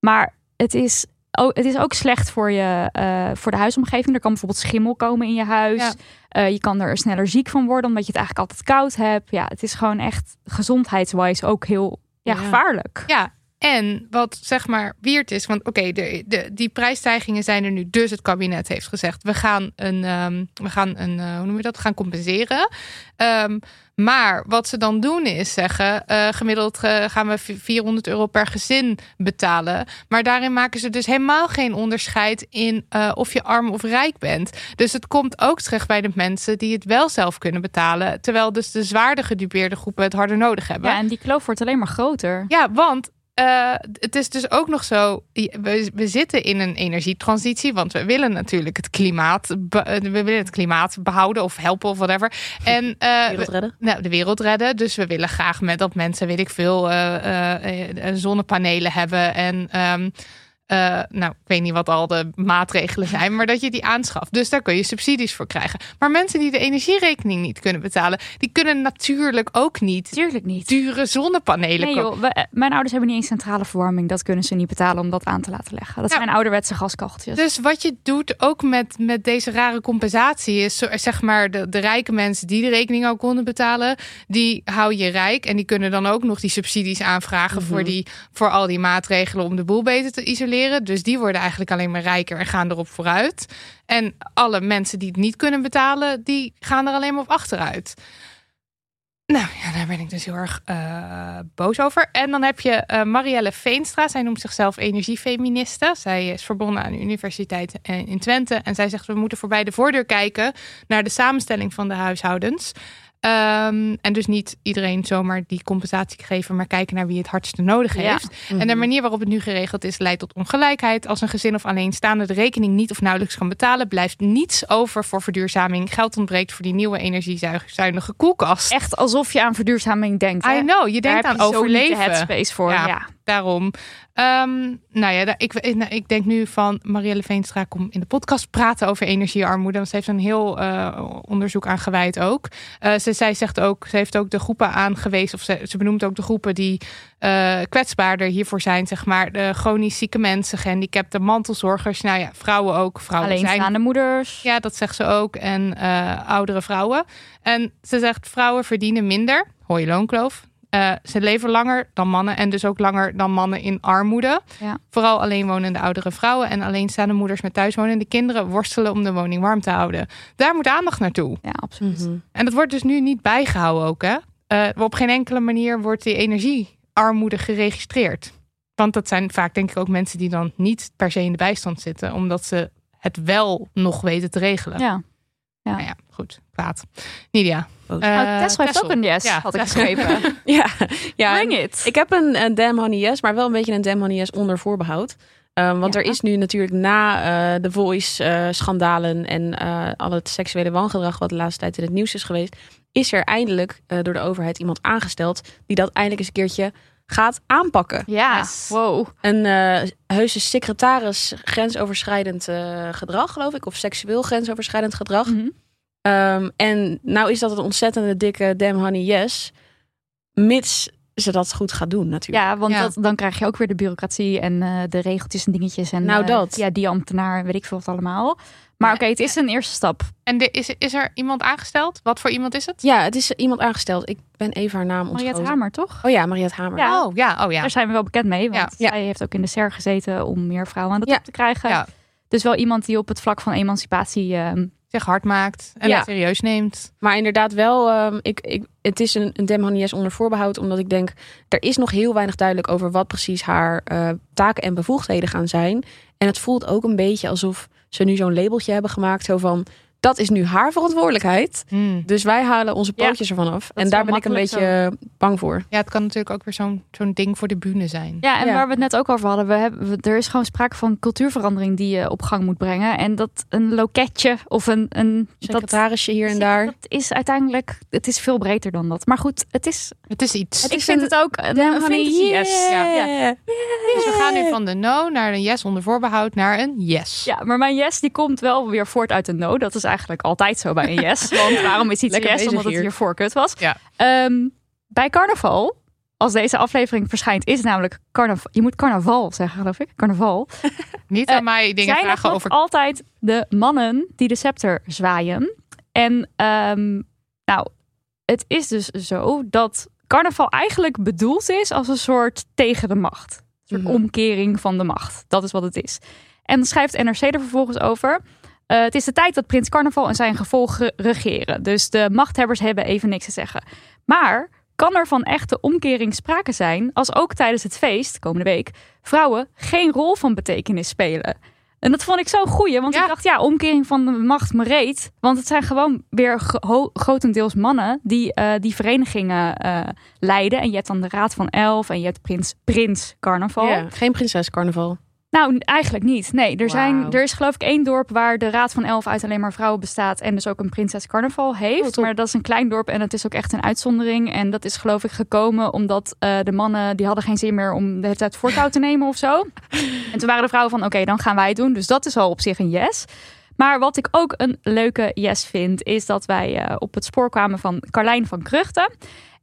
Maar het is, ook, het is ook slecht voor, je, eh, voor de huisomgeving. Er kan bijvoorbeeld schimmel komen in je huis. Eh, je kan er sneller ziek van worden, omdat je het eigenlijk altijd koud hebt. Ja, het is gewoon echt gezondheidswise ook heel ja, Ja. gevaarlijk. Ja, en wat zeg maar weird is, want oké, de, de, die prijsstijgingen zijn er nu. Dus het kabinet heeft gezegd, we gaan een, ehm, we gaan een, eh, hoe noem je dat, gaan compenseren. Ehm, maar wat ze dan doen is zeggen, eh, gemiddeld eh, gaan we 400 euro per gezin betalen. Maar daarin maken ze dus helemaal geen onderscheid in eh, of je arm of rijk bent. Dus het komt ook terecht bij de mensen die het wel zelf kunnen betalen. Terwijl dus de zwaarder gedupeerde groepen het harder nodig hebben. Ja, en die kloof wordt alleen maar groter. Ja, want uh, het is dus ook nog zo. We, we zitten in een energietransitie. Want we willen natuurlijk het klimaat. We willen het klimaat behouden of helpen of whatever. En uh, de wereld redden. We, nou, de wereld redden. Dus we willen graag met dat mensen, weet ik veel, uh, zonnepanelen hebben. En um, uh, nou, ik weet niet wat al de maatregelen zijn, maar dat je die aanschaft. Dus daar kun je subsidies voor krijgen. Maar mensen die de energierekening niet kunnen betalen, die kunnen natuurlijk ook niet, Tuurlijk niet. dure zonnepanelen nee, joh, we, mijn ouders hebben niet eens centrale verwarming. Dat kunnen ze niet betalen om dat aan te laten leggen. Dat Ja. zijn ouderwetse gaskacheltjes. Dus wat je doet ook met, met deze rare compensatie is zeg maar de, de rijke mensen die de rekening al konden betalen, die hou je rijk en die kunnen dan ook nog die subsidies aanvragen voor, die, voor al die maatregelen om de boel beter te isoleren. Dus die worden eigenlijk alleen maar rijker en gaan erop vooruit. En alle mensen die het niet kunnen betalen, die gaan er alleen maar op achteruit. Nou ja, daar ben ik dus heel erg eh, boos over. En dan heb je eh, Marielle Veenstra. Zij noemt zichzelf energiefeministe. Zij is verbonden aan de Universiteit eh, in Twente. En zij zegt, we moeten voorbij de voordeur kijken naar de samenstelling van de huishoudens. Ehm, en dus niet iedereen zomaar die compensatie geven, maar kijken naar wie het hardste nodig Ja. heeft. En de manier waarop het nu geregeld is, leidt tot ongelijkheid. Als een gezin of alleenstaande de rekening niet of nauwelijks kan betalen, blijft niets over voor verduurzaming. Geld ontbreekt voor die nieuwe energiezuinige koelkast. Echt alsof je aan verduurzaming denkt. Hè? I know, je Daar denkt heb aan je zo niet de overleven. headspace voor. Ja. Ja. Daarom. Ehm, nou ja, ik, ik, ik denk nu van Marielle Veenstra kom in de podcast praten over energiearmoede. Want ze heeft een heel eh, onderzoek aan gewijd ook. Eh, ze, zij zegt ook, ze heeft ook de groepen aangewezen, of ze, ze benoemt ook de groepen die eh, kwetsbaarder hiervoor zijn, zeg maar. De chronisch zieke mensen, gehandicapten, mantelzorgers. Nou ja, vrouwen ook. Vrouwen zijn Alleenstaande moeders. ja, dat zegt ze ook. En oudere vrouwen. En ze zegt vrouwen verdienen minder. Hoor je loonkloof. Eh, ze leven langer dan mannen en dus ook langer dan mannen in armoede. Ja. Vooral alleenwonende oudere vrouwen en alleenstaande moeders met thuiswonende kinderen worstelen om de woning warm te houden. Daar moet aandacht naartoe. Ja, absoluut. Mhm. En dat wordt dus nu niet bijgehouden ook. Hè? Eh, op geen enkele manier wordt die energiearmoede geregistreerd. Want dat zijn vaak denk ik ook mensen die dan niet per se in de bijstand zitten. Omdat ze het wel nog weten te regelen. Ja. Nou ja, goed. Kwaad. Nidia. Eh, heeft Tessel. ook een yes, Ja, had ik geschreven. Ja, ja Bring it. Ik heb een, een damn honey yes, maar wel een beetje een damn honey yes onder voorbehoud. Um, want Ja. er is nu natuurlijk na eh, de Voice-schandalen en eh, al het seksuele wangedrag wat de laatste tijd in het nieuws is geweest, is er eindelijk eh, door de overheid iemand aangesteld die dat eindelijk eens een keertje gaat aanpakken. Ja, Yes. wow. Een eh heuse secretaris grensoverschrijdend eh, gedrag, geloof ik, of seksueel grensoverschrijdend gedrag. Mhm. Um, en nou is dat een ontzettende dikke damn honey yes, mits ze dat goed gaat doen natuurlijk. Ja, want Ja. Dat, dan krijg je ook weer de bureaucratie en eh, de regeltjes en dingetjes. En, Nou, eh, dat. Ja, die ambtenaar, weet ik veel wat allemaal. Maar oké, het is een eerste stap. En de, is, is er iemand aangesteld? Wat voor iemand is het? Ja, het is iemand aangesteld. Ik ben even haar naam Mariette ontschoten. Hamer, toch? Oh ja, Mariette Hamer. Ja. Oh ja, oh ja. Daar zijn we wel bekend mee. Want Ja. zij heeft ook in de SER gezeten om meer vrouwen aan de top Ja. te krijgen. Ja. Dus wel iemand die op het vlak van emancipatie... ehm, Zich hard maakt en Ja. het serieus neemt. Maar inderdaad wel, ehm, ik, ik, het is een, een Dem honey yes onder voorbehoud. Omdat ik denk, er is nog heel weinig duidelijk over wat precies haar eh, taken en bevoegdheden gaan zijn. En het voelt ook een beetje alsof ze nu zo'n labeltje hebben gemaakt. Zo van, dat is nu haar verantwoordelijkheid. Hmm. Dus wij halen onze Ja, pootjes ervan af. En daar ben ik een beetje bang voor. Ja, het kan natuurlijk ook weer zo'n zo'n ding voor de bühne zijn. Ja, en Ja. waar we het net ook over hadden, we hebben, we- er is gewoon sprake van cultuurverandering die je op gang moet brengen. En dat een loketje of een. een dat, Secretarisje hier en daar. dat is uiteindelijk, het is veel breder dan dat. Maar goed, het is. Het is iets. ik is vind een het ook een, een fantasy yes. Ja. yeah. Dus we gaan nu van de no naar een yes onder voorbehoud naar een yes. ja, maar mijn yes die komt wel weer voort uit een no. Dat is eigenlijk altijd zo bij een yes. Want waarom is iets yes? Omdat het hier. hiervoor kut was. Ja. Ehm, bij carnaval, als deze aflevering verschijnt, is namelijk carnaval. Je moet carnaval zeggen, geloof ik. Carnaval. Niet Eh, aan mij dingen zijn vragen over. altijd de mannen die de scepter zwaaien. En ehm, nou, het is dus zo dat carnaval eigenlijk bedoeld is als een soort tegen de macht. Een soort Mhm. omkering van de macht. Dat is wat het is. En dan schrijft NRC er vervolgens over. Eh, het is de tijd dat Prins Carnaval en zijn gevolgen regeren. Dus de machthebbers hebben even niks te zeggen. Maar kan er van echte omkering sprake zijn als ook tijdens het feest, komende week, vrouwen geen rol van betekenis spelen? En dat vond ik zo'n goeie, want Ja. ik dacht, ja, omkering van de macht me reet. Want het zijn gewoon weer gro- grotendeels mannen die eh, die verenigingen eh, leiden. En je hebt dan de Raad van Elf en je hebt Prins, Prins Carnaval. Ja, geen prinses carnaval. Nou, eigenlijk niet. Nee, er, zijn, er is geloof ik één dorp waar de Raad van Elf uit alleen maar vrouwen bestaat. En dus ook een prinses carnaval heeft. Oh, maar dat is een klein dorp en het is ook echt een uitzondering. En dat is geloof ik gekomen omdat eh, de mannen die hadden geen zin meer om de hele tijd voortouw te nemen of zo. En toen waren de vrouwen van oké, dan gaan wij het doen. Dus dat is al op zich een yes. Maar wat ik ook een leuke yes vind, is dat wij eh, op het spoor kwamen van Carlijn van Kruchten.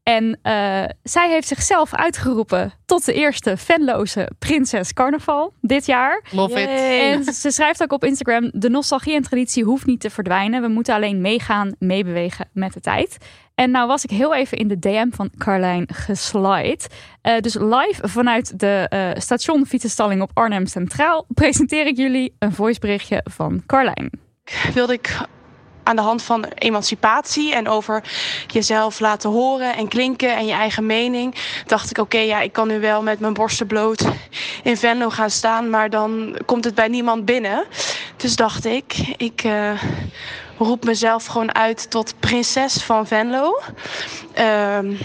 En eh, zij heeft zichzelf uitgeroepen tot de eerste fanloze prinses carnaval dit jaar. Love it. En ze schrijft ook op Instagram: de nostalgie en traditie hoeft niet te verdwijnen. We moeten alleen meegaan, meebewegen met de tijd. En nou was ik heel even in de DM van Carlijn geslide. Eh, dus live vanuit de eh station fietsenstalling op Arnhem Centraal presenteer ik jullie een voiceberichtje van Carlijn. wilde ik aan de hand van emancipatie en over jezelf laten horen en klinken en je eigen mening, dacht ik: oké, ja, ik kan nu wel met mijn borsten bloot in Venlo gaan staan, maar dan komt het bij niemand binnen. Dus dacht ik: ik eh, roep mezelf gewoon uit tot prinses van Venlo. Ehm,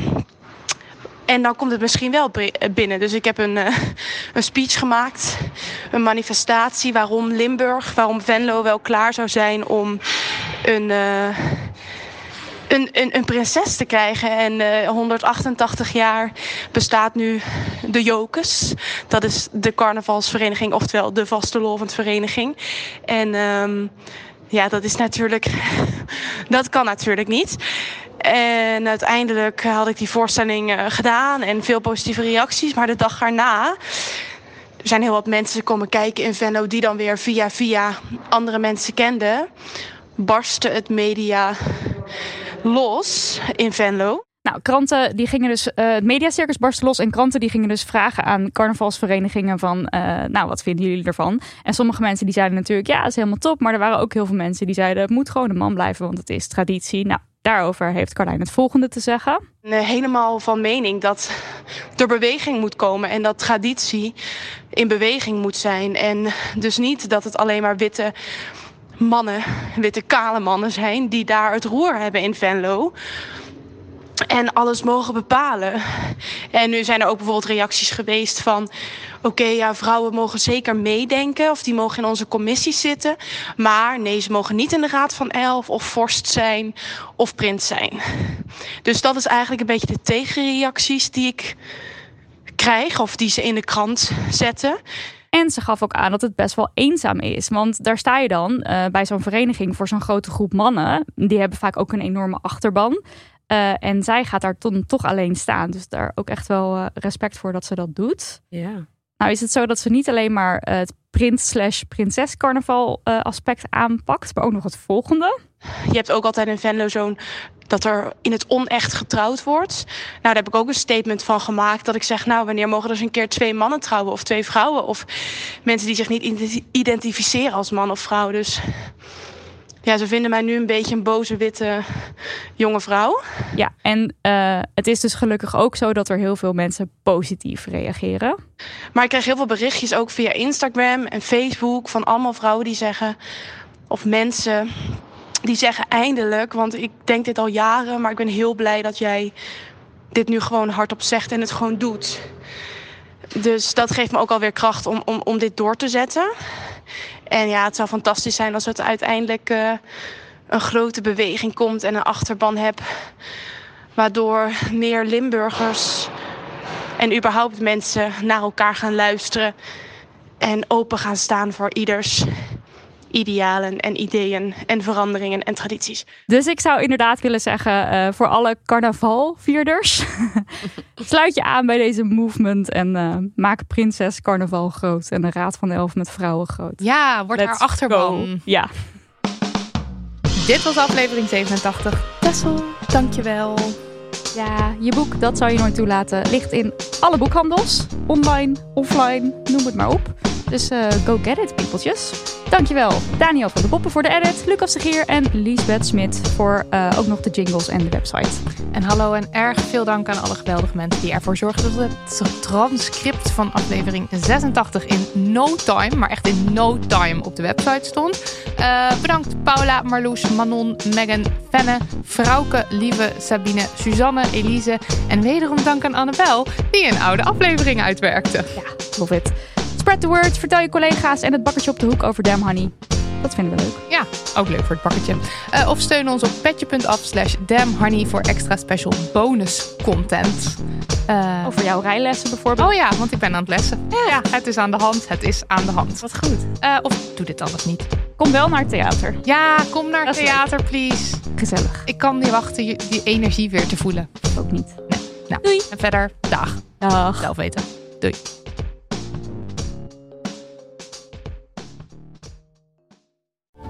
en dan komt het misschien wel bi- binnen. Dus ik heb een, eh, een speech gemaakt. Een manifestatie waarom Limburg, waarom Venlo wel klaar zou zijn om een, eh, een, een, prinses te krijgen. En eh 188 jaar bestaat nu de Jokers. Dat is de carnavalsvereniging, oftewel de vastelovendvereniging. En ehm, ja, dat is natuurlijk... dat kan natuurlijk niet. En uiteindelijk had ik die voorstelling eh, gedaan en veel positieve reacties. Maar de dag erna, er zijn heel wat mensen komen kijken in Venlo die dan weer via via andere mensen kenden. Barstte het media los in Venlo. Nou, kranten die gingen dus, eh het mediacircus barstte los en kranten die gingen dus vragen aan carnavalsverenigingen van, eh, nou, wat vinden jullie ervan? En sommige mensen die zeiden natuurlijk, ja, dat is helemaal top. Maar er waren ook heel veel mensen die zeiden, het moet gewoon een man blijven, want het is traditie. Nou, daarover heeft Carlijn het volgende te zeggen. helemaal van mening dat er beweging moet komen en dat traditie in beweging moet zijn. En dus niet dat het alleen maar witte mannen, witte kale mannen zijn die daar het roer hebben in Venlo. En alles mogen bepalen. En nu zijn er ook bijvoorbeeld reacties geweest van... oké, ja, vrouwen mogen zeker meedenken... of die mogen in onze commissies zitten. Maar nee, ze mogen niet in de Raad van Elf... of vorst zijn of prins zijn. Dus dat is eigenlijk een beetje de tegenreacties die ik krijg... of die ze in de krant zetten. En ze gaf ook aan dat het best wel eenzaam is. Want daar sta je dan eh, bij zo'n vereniging voor zo'n grote groep mannen. Die hebben vaak ook een enorme achterban. Eh, en zij gaat daar toch alleen staan. Dus daar ook echt wel eh, respect voor dat ze dat doet. Ja. Nou is het zo dat ze niet alleen maar het prins slash prinses carnaval eh, aspect aanpakt. Maar ook nog het volgende. Je hebt ook altijd in Venlo zo'n dat er in het onecht getrouwd wordt. Nou, daar heb ik ook een statement van gemaakt. Dat ik zeg, nou, wanneer mogen er eens een keer twee mannen trouwen of twee vrouwen? Of mensen die zich niet identi- identificeren als man of vrouw. Dus ja, ze vinden mij nu een beetje een boze witte jonge vrouw. Ja, en eh, het is dus gelukkig ook zo dat er heel veel mensen positief reageren. Maar ik krijg heel veel berichtjes ook via Instagram en Facebook van allemaal vrouwen die zeggen, of mensen die zeggen eindelijk, want ik denk dit al jaren, maar ik ben heel blij dat jij dit nu gewoon hardop zegt en het gewoon doet. Dus dat geeft me ook alweer kracht om, om, om dit door te zetten. En ja, het zou fantastisch zijn als het uiteindelijk eh, een grote beweging komt en een achterban heb. Waardoor meer Limburgers en überhaupt mensen naar elkaar gaan luisteren. En open gaan staan voor ieders idealen en ideeën en veranderingen en tradities. Dus ik zou inderdaad willen zeggen eh, voor alle carnavalvierders. sluit je aan bij deze movement en eh, maak Prinses Carnaval groot. En de Raad van de Elf met vrouwen groot. Ja, wordt haar achterban. go. Ja. Dit was aflevering 87. Tessel, dankjewel. Ja, je boek Dat zou je nooit toelaten ligt in alle boekhandels. Online, offline, noem het maar op. Dus uh, go get it, peopletjes. Dankjewel Daniel van de Poppen voor de edit, Lucas de Gier en Liesbeth Smit voor uh, ook nog de jingles en de website. En hallo en erg veel dank aan alle geweldige mensen die ervoor zorgden dat het transcript van aflevering 86 in no time, maar echt in no time op de website stond. Uh, bedankt Paula, Marloes, Manon, Megan, Fenne, Frauke, Lieve, Sabine, Suzanne, Elise en wederom dank aan Annabel die een oude aflevering uitwerkte. Ja, love it. Spread the word, vertel je collega's en het bakkertje op de hoek over Damn Honey. Dat vinden we leuk. Ja, ook leuk voor het bakkertje. Uh, of steun ons op petje.af slash damnhoney voor extra special bonus content. Uh, over jouw rijlessen bijvoorbeeld. Oh ja, want ik ben aan het lessen. Ja, ja het is aan de hand. Het is aan de hand. Wat goed. Uh, of doe dit alles niet. Kom wel naar het theater. Ja, kom naar het theater, please. Gezellig. Ik kan niet wachten die energie weer te voelen. Ook niet. Nee. Nou, Doei. En verder, dag. Dag. Zelf weten. Doei.